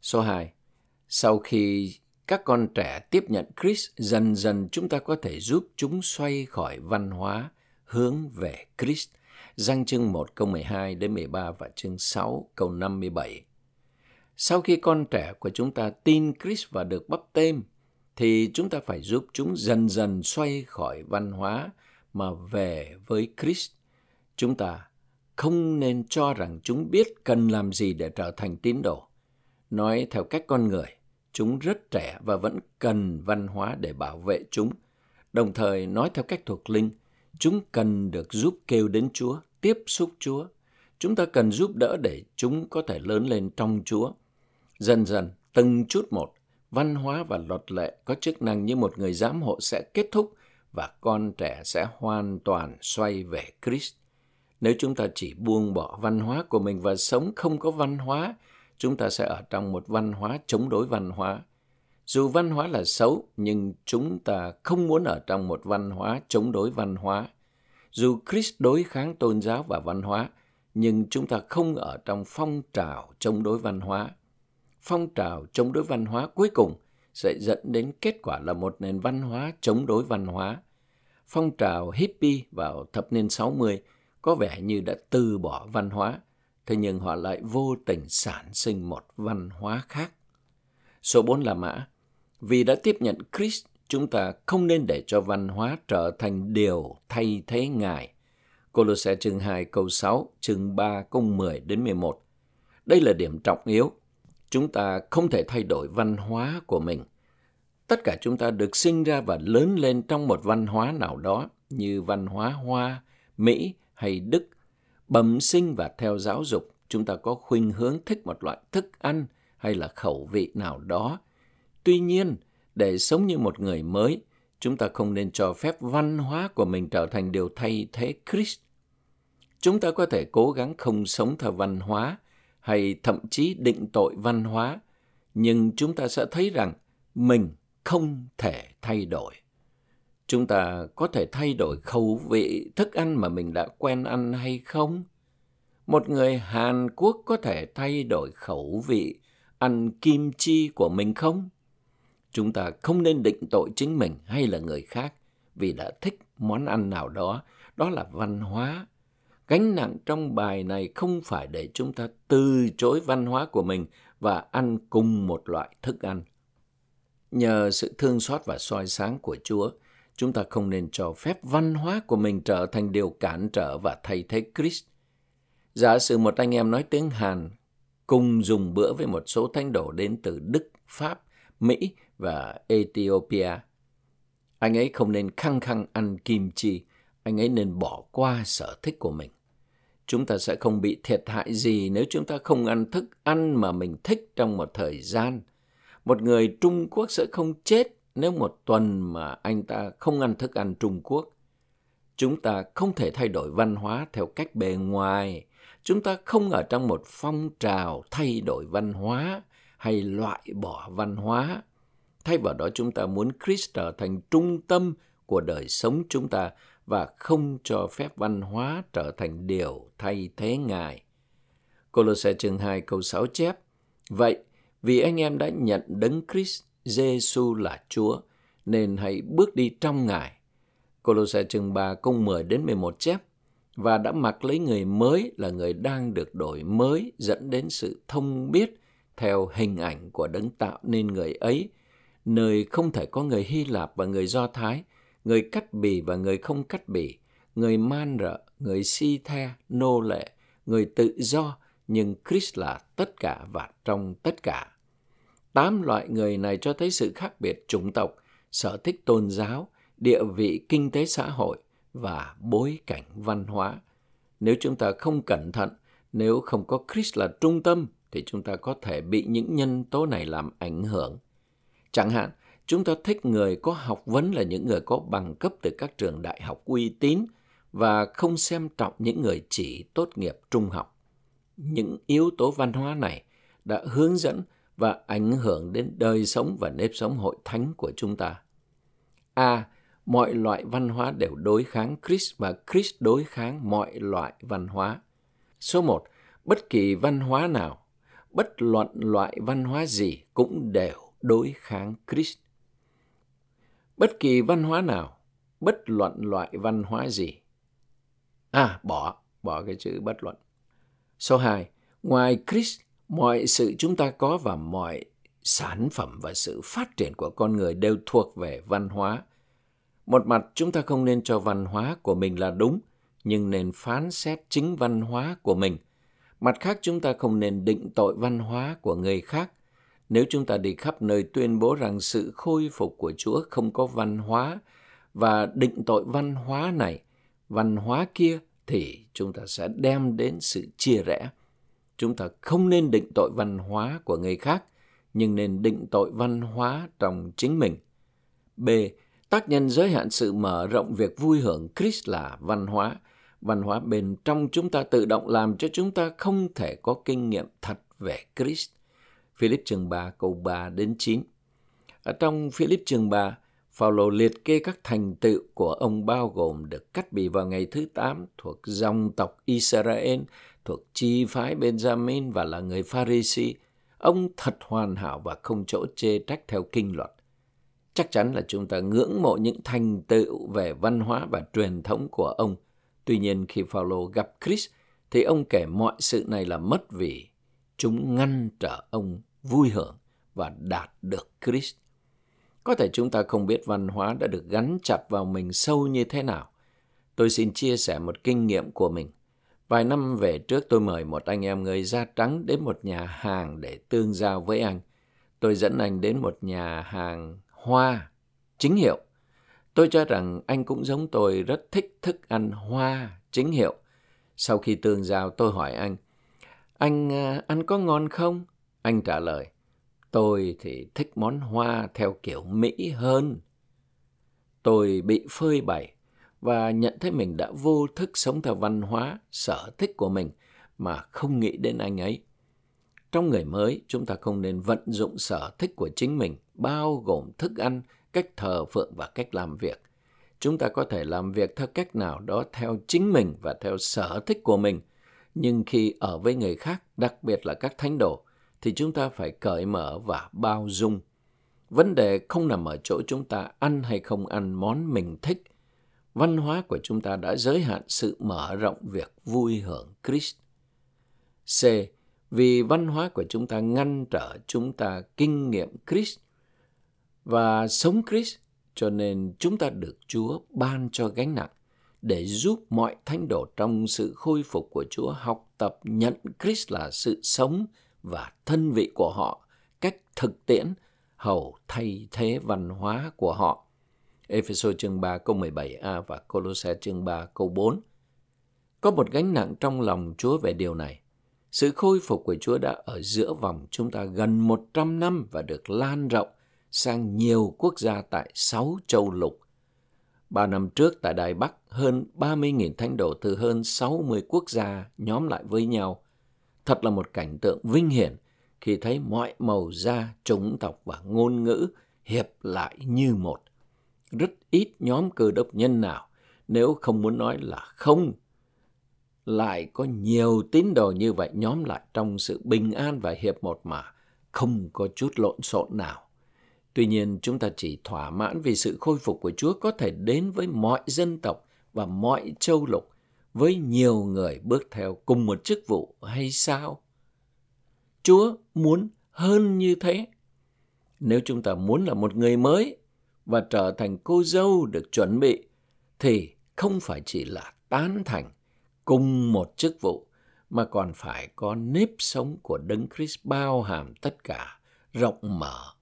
Số 2. Sau khi các con trẻ tiếp nhận Christ, dần dần chúng ta có thể giúp chúng xoay khỏi văn hóa hướng về Christ. Giăng chương 1 câu 12 đến 13 và chương 6 câu 57. Sau khi con trẻ của chúng ta tin Christ và được bắp tên, thì chúng ta phải giúp chúng dần dần xoay khỏi văn hóa mà về với Christ. Chúng ta không nên cho rằng chúng biết cần làm gì để trở thành tín đồ. Nói theo cách con người, chúng rất trẻ và vẫn cần văn hóa để bảo vệ chúng. Đồng thời nói theo cách thuộc linh, chúng cần được giúp kêu đến Chúa, tiếp xúc Chúa. Chúng ta cần giúp đỡ để chúng có thể lớn lên trong Chúa. Dần dần, từng chút một, văn hóa và luật lệ có chức năng như một người giám hộ sẽ kết thúc và con trẻ sẽ hoàn toàn xoay về Christ. Nếu chúng ta chỉ buông bỏ văn hóa của mình và sống không có văn hóa, chúng ta sẽ ở trong một văn hóa chống đối văn hóa. Dù văn hóa là xấu, nhưng chúng ta không muốn ở trong một văn hóa chống đối văn hóa. Dù Christ đối kháng tôn giáo và văn hóa, nhưng chúng ta không ở trong phong trào chống đối văn hóa. Phong trào chống đối văn hóa cuối cùng sẽ dẫn đến kết quả là một nền văn hóa chống đối văn hóa. Phong trào hippie vào thập niên 60 có vẻ như đã từ bỏ văn hóa, thế nhưng họ lại vô tình sản sinh một văn hóa khác. Số 4 là mã. Vì đã tiếp nhận Christ, chúng ta không nên để cho văn hóa trở thành điều thay thế Ngài. cô Colosse chương 2 câu 6, chương 3 câu 10 đến 11. Đây là điểm trọng yếu. Chúng ta không thể thay đổi văn hóa của mình. Tất cả chúng ta được sinh ra và lớn lên trong một văn hóa nào đó như văn hóa Hoa, Mỹ hay Đức. Bẩm sinh và theo giáo dục, chúng ta có khuynh hướng thích một loại thức ăn hay là khẩu vị nào đó. Tuy nhiên, để sống như một người mới, chúng ta không nên cho phép văn hóa của mình trở thành điều thay thế Christ. Chúng ta có thể cố gắng không sống theo văn hóa hay thậm chí định tội văn hóa, nhưng chúng ta sẽ thấy rằng mình không thể thay đổi. Chúng ta có thể thay đổi khẩu vị thức ăn mà mình đã quen ăn hay không? Một người Hàn Quốc có thể thay đổi khẩu vị ăn kim chi của mình không? Chúng ta không nên định tội chính mình hay là người khác vì đã thích món ăn nào đó, đó là văn hóa. Gánh nặng trong bài này không phải để chúng ta từ chối văn hóa của mình và ăn cùng một loại thức ăn. Nhờ sự thương xót và soi sáng của Chúa, chúng ta không nên cho phép văn hóa của mình trở thành điều cản trở và thay thế Christ. Giả sử một anh em nói tiếng Hàn cùng dùng bữa với một số thánh đồ đến từ Đức, Pháp, Mỹ và Ethiopia. Anh ấy không nên khăng khăng ăn kim chi, anh ấy nên bỏ qua sở thích của mình. Chúng ta sẽ không bị thiệt hại gì nếu chúng ta không ăn thức ăn mà mình thích trong một thời gian. Một người Trung Quốc sẽ không chết nếu một tuần mà anh ta không ăn thức ăn Trung Quốc. Chúng ta không thể thay đổi văn hóa theo cách bề ngoài. Chúng ta không ở trong một phong trào thay đổi văn hóa hay loại bỏ văn hóa. Thay vào đó chúng ta muốn Christ trở thành trung tâm của đời sống chúng ta và không cho phép văn hóa trở thành điều thay thế Ngài. Colossae chương 2 câu 6 chép, Vậy, vì anh em đã nhận đấng Christ Giêsu là Chúa, nên hãy bước đi trong Ngài. Colossae chương 3 câu 10 đến 11 chép, và đã mặc lấy người mới là người đang được đổi mới dẫn đến sự thông biết theo hình ảnh của đấng tạo nên người ấy, nơi không thể có người Hy Lạp và người Do Thái, người cắt bì và người không cắt bì, người man rợ, người si the, nô lệ, người tự do, nhưng Christ là tất cả và trong tất cả. Tám loại người này cho thấy sự khác biệt chủng tộc, sở thích tôn giáo, địa vị kinh tế xã hội và bối cảnh văn hóa. Nếu chúng ta không cẩn thận, nếu không có Christ là trung tâm, thì chúng ta có thể bị những nhân tố này làm ảnh hưởng. Chẳng hạn, chúng ta thích người có học vấn là những người có bằng cấp từ các trường đại học uy tín và không xem trọng những người chỉ tốt nghiệp trung học. Những yếu tố văn hóa này đã hướng dẫn và ảnh hưởng đến đời sống và nếp sống hội thánh của chúng ta. A. Mọi loại văn hóa đều đối kháng Christ và Christ đối kháng mọi loại văn hóa. Số 1. Bất kỳ văn hóa nào, bất luận loại văn hóa gì cũng đều đối kháng Christ. Bất kỳ văn hóa nào, bất luận loại văn hóa gì. À, bỏ, bỏ cái chữ bất luận. Số 2. Ngoài Christ, mọi sự chúng ta có và mọi sản phẩm và sự phát triển của con người đều thuộc về văn hóa. Một mặt chúng ta không nên cho văn hóa của mình là đúng, nhưng nên phán xét chính văn hóa của mình. Mặt khác chúng ta không nên định tội văn hóa của người khác. Nếu chúng ta đi khắp nơi tuyên bố rằng sự khôi phục của Chúa không có văn hóa và định tội văn hóa này, văn hóa kia thì chúng ta sẽ đem đến sự chia rẽ. Chúng ta không nên định tội văn hóa của người khác, nhưng nên định tội văn hóa trong chính mình. B. Tác nhân giới hạn sự mở rộng việc vui hưởng Christ là văn hóa. Văn hóa bên trong chúng ta tự động làm cho chúng ta không thể có kinh nghiệm thật về Christ. Philip chương 3 câu 3 đến 9. Ở trong Philip chương 3, Phaolô liệt kê các thành tựu của ông bao gồm được cắt bì vào ngày thứ 8 thuộc dòng tộc Israel, thuộc chi phái Benjamin và là người Pharisee. Ông thật hoàn hảo và không chỗ chê trách theo kinh luật. Chắc chắn là chúng ta ngưỡng mộ những thành tựu về văn hóa và truyền thống của ông. Tuy nhiên khi Phaolô gặp Chris, thì ông kể mọi sự này là mất vì chúng ngăn trở ông vui hưởng và đạt được Chris. Có thể chúng ta không biết văn hóa đã được gắn chặt vào mình sâu như thế nào. Tôi xin chia sẻ một kinh nghiệm của mình. Vài năm về trước tôi mời một anh em người da trắng đến một nhà hàng để tương giao với anh. Tôi dẫn anh đến một nhà hàng hoa, chính hiệu. Tôi cho rằng anh cũng giống tôi rất thích thức ăn hoa, chính hiệu. Sau khi tương giao tôi hỏi anh, anh à, ăn có ngon không? Anh trả lời, tôi thì thích món hoa theo kiểu Mỹ hơn. Tôi bị phơi bày và nhận thấy mình đã vô thức sống theo văn hóa, sở thích của mình mà không nghĩ đến anh ấy. Trong người mới, chúng ta không nên vận dụng sở thích của chính mình, bao gồm thức ăn, cách thờ phượng và cách làm việc. Chúng ta có thể làm việc theo cách nào đó theo chính mình và theo sở thích của mình, nhưng khi ở với người khác, đặc biệt là các thánh đồ, thì chúng ta phải cởi mở và bao dung. Vấn đề không nằm ở chỗ chúng ta ăn hay không ăn món mình thích, văn hóa của chúng ta đã giới hạn sự mở rộng việc vui hưởng Christ. C. Vì văn hóa của chúng ta ngăn trở chúng ta kinh nghiệm Christ và sống Christ, cho nên chúng ta được Chúa ban cho gánh nặng để giúp mọi thánh đồ trong sự khôi phục của Chúa học tập nhận Christ là sự sống và thân vị của họ cách thực tiễn hầu thay thế văn hóa của họ. Ephesos chương 3 câu 17a và Colossae chương 3 câu 4. Có một gánh nặng trong lòng Chúa về điều này. Sự khôi phục của Chúa đã ở giữa vòng chúng ta gần 100 năm và được lan rộng sang nhiều quốc gia tại 6 châu lục. Ba năm trước tại Đài Bắc, hơn 30.000 thánh đồ từ hơn 60 quốc gia nhóm lại với nhau. Thật là một cảnh tượng vinh hiển khi thấy mọi màu da, chủng tộc và ngôn ngữ hiệp lại như một. Rất ít nhóm cơ đốc nhân nào, nếu không muốn nói là không, lại có nhiều tín đồ như vậy nhóm lại trong sự bình an và hiệp một mà không có chút lộn xộn nào. Tuy nhiên, chúng ta chỉ thỏa mãn vì sự khôi phục của Chúa có thể đến với mọi dân tộc và mọi châu lục, với nhiều người bước theo cùng một chức vụ hay sao? Chúa muốn hơn như thế. Nếu chúng ta muốn là một người mới và trở thành cô dâu được chuẩn bị, thì không phải chỉ là tán thành cùng một chức vụ, mà còn phải có nếp sống của Đấng Christ bao hàm tất cả, rộng mở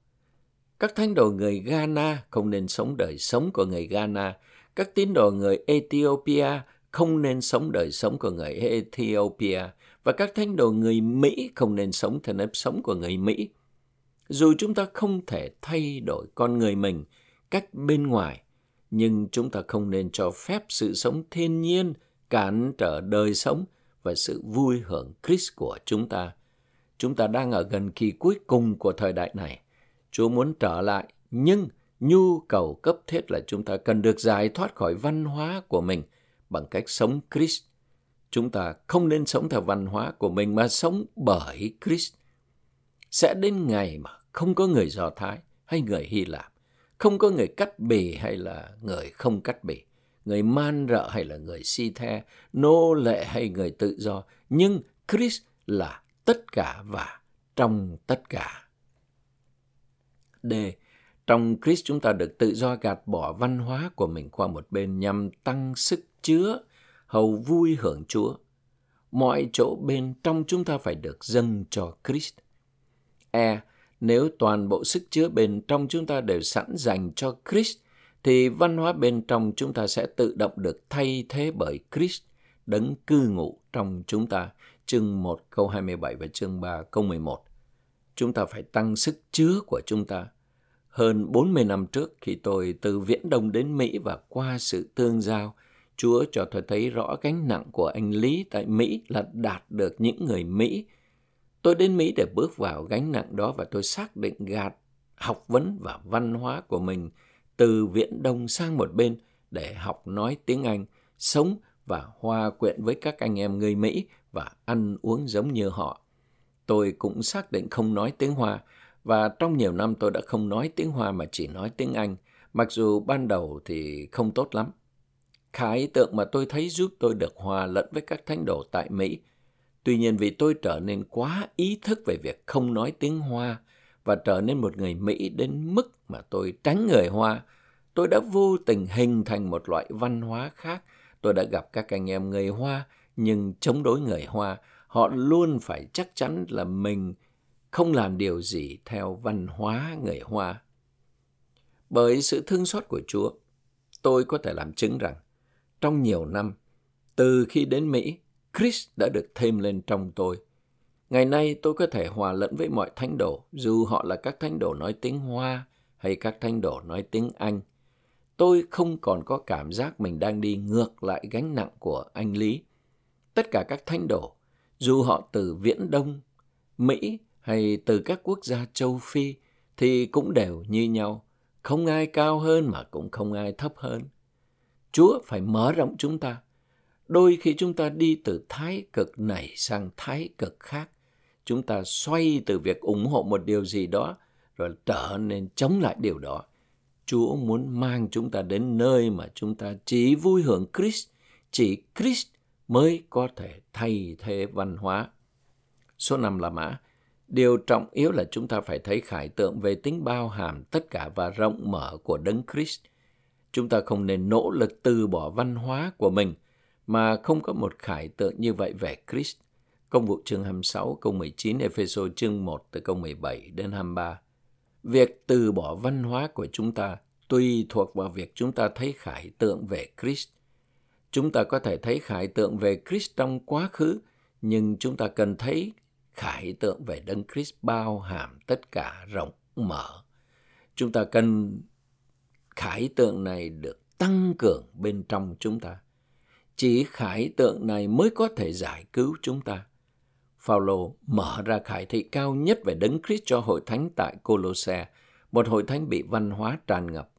các thánh đồ người Ghana không nên sống đời sống của người Ghana. Các tín đồ người Ethiopia không nên sống đời sống của người Ethiopia. Và các thánh đồ người Mỹ không nên sống theo nếp sống của người Mỹ. Dù chúng ta không thể thay đổi con người mình cách bên ngoài, nhưng chúng ta không nên cho phép sự sống thiên nhiên cản trở đời sống và sự vui hưởng Christ của chúng ta. Chúng ta đang ở gần kỳ cuối cùng của thời đại này. Chúa muốn trở lại, nhưng nhu cầu cấp thiết là chúng ta cần được giải thoát khỏi văn hóa của mình bằng cách sống Christ. Chúng ta không nên sống theo văn hóa của mình mà sống bởi Christ. Sẽ đến ngày mà không có người Do Thái hay người Hy Lạp, không có người cắt bì hay là người không cắt bì, người man rợ hay là người si the, nô lệ hay người tự do, nhưng Christ là tất cả và trong tất cả. D. Trong Christ chúng ta được tự do gạt bỏ văn hóa của mình qua một bên nhằm tăng sức chứa, hầu vui hưởng Chúa. Mọi chỗ bên trong chúng ta phải được dâng cho Christ. E. Nếu toàn bộ sức chứa bên trong chúng ta đều sẵn dành cho Christ, thì văn hóa bên trong chúng ta sẽ tự động được thay thế bởi Christ, đấng cư ngụ trong chúng ta. Chương 1 câu 27 và chương 3 câu 11. Chúng ta phải tăng sức chứa của chúng ta hơn 40 năm trước khi tôi từ Viễn Đông đến Mỹ và qua sự tương giao, Chúa cho tôi thấy rõ gánh nặng của anh Lý tại Mỹ là đạt được những người Mỹ. Tôi đến Mỹ để bước vào gánh nặng đó và tôi xác định gạt học vấn và văn hóa của mình từ Viễn Đông sang một bên để học nói tiếng Anh, sống và hòa quyện với các anh em người Mỹ và ăn uống giống như họ. Tôi cũng xác định không nói tiếng Hoa, và trong nhiều năm tôi đã không nói tiếng Hoa mà chỉ nói tiếng Anh, mặc dù ban đầu thì không tốt lắm. khái tượng mà tôi thấy giúp tôi được hòa lẫn với các thánh đồ tại Mỹ. Tuy nhiên vì tôi trở nên quá ý thức về việc không nói tiếng Hoa và trở nên một người Mỹ đến mức mà tôi tránh người Hoa, tôi đã vô tình hình thành một loại văn hóa khác. Tôi đã gặp các anh em người Hoa nhưng chống đối người Hoa. Họ luôn phải chắc chắn là mình không làm điều gì theo văn hóa người Hoa. Bởi sự thương xót của Chúa, tôi có thể làm chứng rằng trong nhiều năm, từ khi đến Mỹ, Chris đã được thêm lên trong tôi. Ngày nay tôi có thể hòa lẫn với mọi thánh đồ, dù họ là các thánh đồ nói tiếng Hoa hay các thánh đồ nói tiếng Anh. Tôi không còn có cảm giác mình đang đi ngược lại gánh nặng của anh Lý. Tất cả các thánh đồ, dù họ từ Viễn Đông, Mỹ hay từ các quốc gia châu Phi thì cũng đều như nhau, không ai cao hơn mà cũng không ai thấp hơn. Chúa phải mở rộng chúng ta. Đôi khi chúng ta đi từ thái cực này sang thái cực khác, chúng ta xoay từ việc ủng hộ một điều gì đó rồi trở nên chống lại điều đó. Chúa muốn mang chúng ta đến nơi mà chúng ta chỉ vui hưởng Christ, chỉ Christ mới có thể thay thế văn hóa. Số năm là mã. Điều trọng yếu là chúng ta phải thấy khải tượng về tính bao hàm tất cả và rộng mở của Đấng Christ. Chúng ta không nên nỗ lực từ bỏ văn hóa của mình mà không có một khải tượng như vậy về Christ. Công vụ chương 26 câu 19, Epheso chương 1 từ câu 17 đến 23. Việc từ bỏ văn hóa của chúng ta tùy thuộc vào việc chúng ta thấy khải tượng về Christ. Chúng ta có thể thấy khải tượng về Christ trong quá khứ, nhưng chúng ta cần thấy khải tượng về Đấng Christ bao hàm tất cả rộng mở. Chúng ta cần khải tượng này được tăng cường bên trong chúng ta. Chỉ khải tượng này mới có thể giải cứu chúng ta. Phaolô mở ra khải thị cao nhất về Đấng Christ cho hội thánh tại Colosse, một hội thánh bị văn hóa tràn ngập.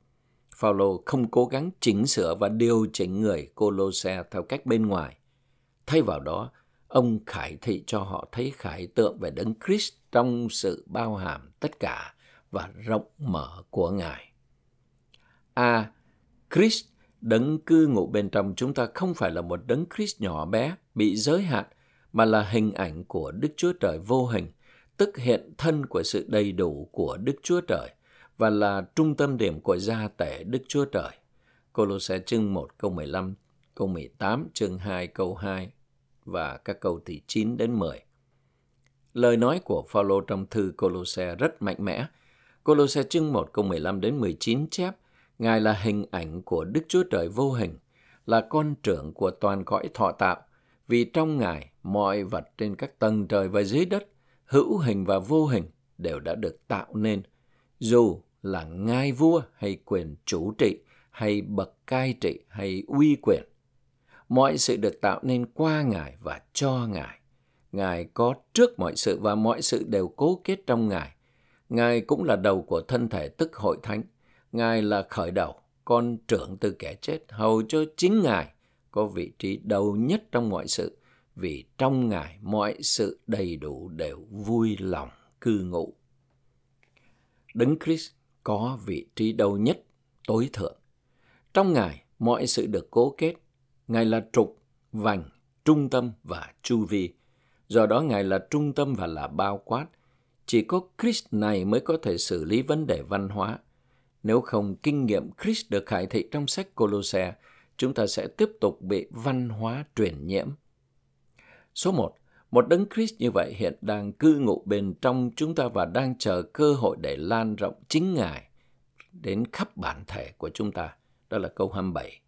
Phaolô không cố gắng chỉnh sửa và điều chỉnh người Colosse theo cách bên ngoài. Thay vào đó, ông khải thị cho họ thấy khải tượng về Đấng Christ trong sự bao hàm tất cả và rộng mở của Ngài. A. Christ đấng cư ngụ bên trong chúng ta không phải là một đấng Christ nhỏ bé, bị giới hạn, mà là hình ảnh của Đức Chúa Trời vô hình, tức hiện thân của sự đầy đủ của Đức Chúa Trời và là trung tâm điểm của gia tể Đức Chúa Trời. Cô Lô Colosse chương 1 câu 15, câu 18, chương 2 câu 2 và các câu từ 9 đến 10. Lời nói của Phaolô trong thư Cô Lô Colosse rất mạnh mẽ. Cô Lô Colosse chương 1 câu 15 đến 19 chép Ngài là hình ảnh của Đức Chúa Trời vô hình, là con trưởng của toàn cõi thọ tạo, vì trong Ngài mọi vật trên các tầng trời và dưới đất, hữu hình và vô hình đều đã được tạo nên, dù là ngai vua hay quyền chủ trị hay bậc cai trị hay uy quyền. Mọi sự được tạo nên qua Ngài và cho Ngài. Ngài có trước mọi sự và mọi sự đều cố kết trong Ngài. Ngài cũng là đầu của thân thể tức hội thánh. Ngài là khởi đầu, con trưởng từ kẻ chết, hầu cho chính Ngài có vị trí đầu nhất trong mọi sự, vì trong Ngài mọi sự đầy đủ đều vui lòng cư ngụ. Đấng Christ có vị trí đầu nhất, tối thượng. Trong Ngài mọi sự được cố kết. Ngài là trục, vành, trung tâm và chu vi. Do đó Ngài là trung tâm và là bao quát. Chỉ có Christ này mới có thể xử lý vấn đề văn hóa. Nếu không kinh nghiệm Christ được khải thị trong sách Colosse, chúng ta sẽ tiếp tục bị văn hóa truyền nhiễm. Số 1. Một đấng Christ như vậy hiện đang cư ngụ bên trong chúng ta và đang chờ cơ hội để lan rộng chính Ngài đến khắp bản thể của chúng ta. Đó là câu 27.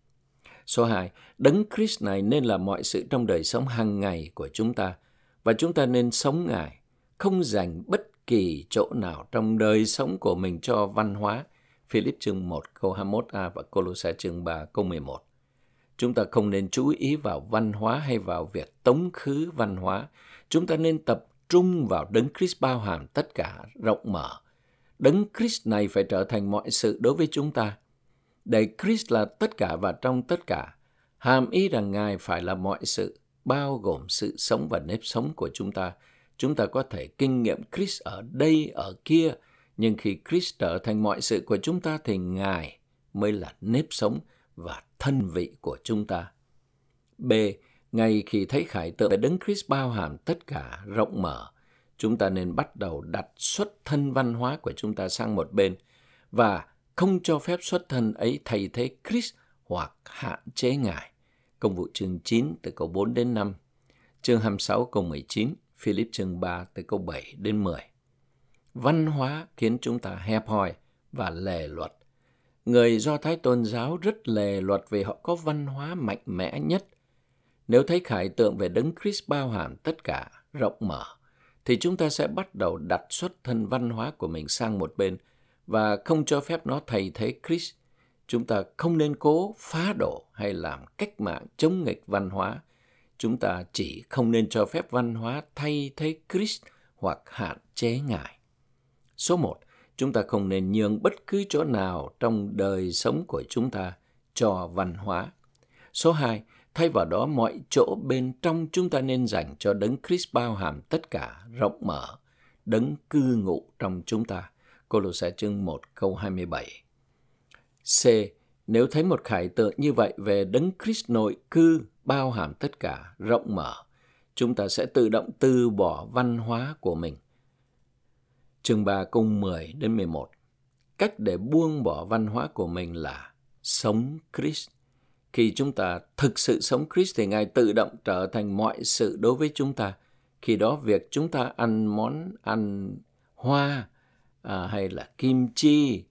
Số 2. Đấng Christ này nên là mọi sự trong đời sống hàng ngày của chúng ta và chúng ta nên sống Ngài, không dành bất kỳ chỗ nào trong đời sống của mình cho văn hóa. Philip chương 1 câu 21a và Colossae chương 3 câu 11. Chúng ta không nên chú ý vào văn hóa hay vào việc tống khứ văn hóa. Chúng ta nên tập trung vào đấng Christ bao hàm tất cả rộng mở. Đấng Christ này phải trở thành mọi sự đối với chúng ta. Để Christ là tất cả và trong tất cả, hàm ý rằng Ngài phải là mọi sự, bao gồm sự sống và nếp sống của chúng ta. Chúng ta có thể kinh nghiệm Christ ở đây, ở kia, nhưng khi Christ trở thành mọi sự của chúng ta thì Ngài mới là nếp sống và thân vị của chúng ta. B. Ngay khi thấy khải tượng về Đấng Christ bao hàm tất cả rộng mở, chúng ta nên bắt đầu đặt xuất thân văn hóa của chúng ta sang một bên và không cho phép xuất thân ấy thay thế Christ hoặc hạn chế Ngài. Công vụ chương 9 từ câu 4 đến 5, chương 26 câu 19, Philip chương 3 từ câu 7 đến 10. Văn hóa khiến chúng ta hẹp hòi và lề luật Người Do Thái tôn giáo rất lề luật vì họ có văn hóa mạnh mẽ nhất. Nếu thấy khải tượng về Đấng Christ bao hàm tất cả, rộng mở, thì chúng ta sẽ bắt đầu đặt xuất thân văn hóa của mình sang một bên và không cho phép nó thay thế Christ. Chúng ta không nên cố phá đổ hay làm cách mạng chống nghịch văn hóa. Chúng ta chỉ không nên cho phép văn hóa thay thế Christ hoặc hạn chế Ngài. Số 1 chúng ta không nên nhường bất cứ chỗ nào trong đời sống của chúng ta cho văn hóa. Số 2, thay vào đó mọi chỗ bên trong chúng ta nên dành cho đấng Christ bao hàm tất cả, rộng mở, đấng cư ngụ trong chúng ta. Colosse chương 1 câu 27. C. Nếu thấy một khải tượng như vậy về đấng Christ nội cư bao hàm tất cả, rộng mở, chúng ta sẽ tự động từ bỏ văn hóa của mình. Chương 3 câu 10 đến 11 Cách để buông bỏ văn hóa của mình là sống Christ. Khi chúng ta thực sự sống Christ thì Ngài tự động trở thành mọi sự đối với chúng ta. Khi đó việc chúng ta ăn món ăn hoa à, hay là kim chi,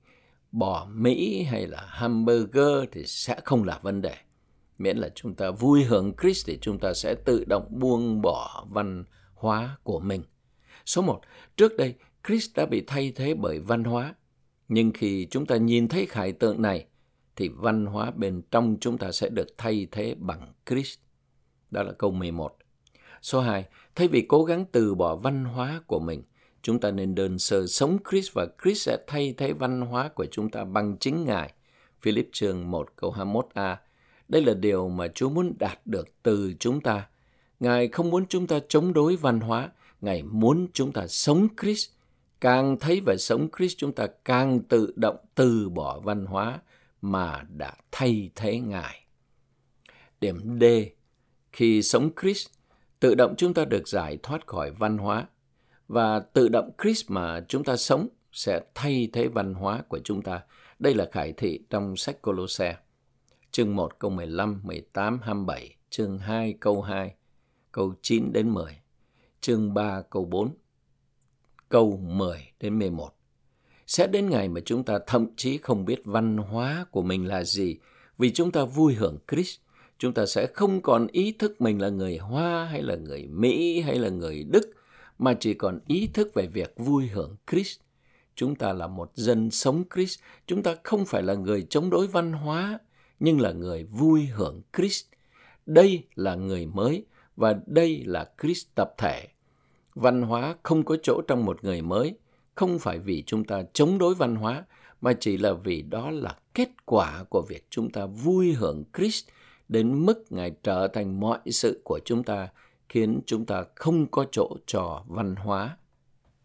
bò Mỹ hay là hamburger thì sẽ không là vấn đề. Miễn là chúng ta vui hưởng Christ thì chúng ta sẽ tự động buông bỏ văn hóa của mình. Số 1. Trước đây, Christ đã bị thay thế bởi văn hóa. Nhưng khi chúng ta nhìn thấy khải tượng này, thì văn hóa bên trong chúng ta sẽ được thay thế bằng Christ. Đó là câu 11. Số 2. Thay vì cố gắng từ bỏ văn hóa của mình, chúng ta nên đơn sơ sống Christ và Christ sẽ thay thế văn hóa của chúng ta bằng chính Ngài. Philip chương 1 câu 21a. Đây là điều mà Chúa muốn đạt được từ chúng ta. Ngài không muốn chúng ta chống đối văn hóa, Ngài muốn chúng ta sống Christ. Càng thấy và sống Christ chúng ta càng tự động từ bỏ văn hóa mà đã thay thế Ngài. Điểm D. Khi sống Christ, tự động chúng ta được giải thoát khỏi văn hóa và tự động Christ mà chúng ta sống sẽ thay thế văn hóa của chúng ta. Đây là khải thị trong sách Colosse. Chương 1 câu 15, 18, 27, chương 2 câu 2, câu 9 đến 10, chương 3 câu 4, câu 10 đến 11. Sẽ đến ngày mà chúng ta thậm chí không biết văn hóa của mình là gì, vì chúng ta vui hưởng Christ. Chúng ta sẽ không còn ý thức mình là người Hoa hay là người Mỹ hay là người Đức, mà chỉ còn ý thức về việc vui hưởng Christ. Chúng ta là một dân sống Christ, chúng ta không phải là người chống đối văn hóa, nhưng là người vui hưởng Christ. Đây là người mới và đây là Christ tập thể. Văn hóa không có chỗ trong một người mới, không phải vì chúng ta chống đối văn hóa, mà chỉ là vì đó là kết quả của việc chúng ta vui hưởng Christ đến mức Ngài trở thành mọi sự của chúng ta, khiến chúng ta không có chỗ cho văn hóa.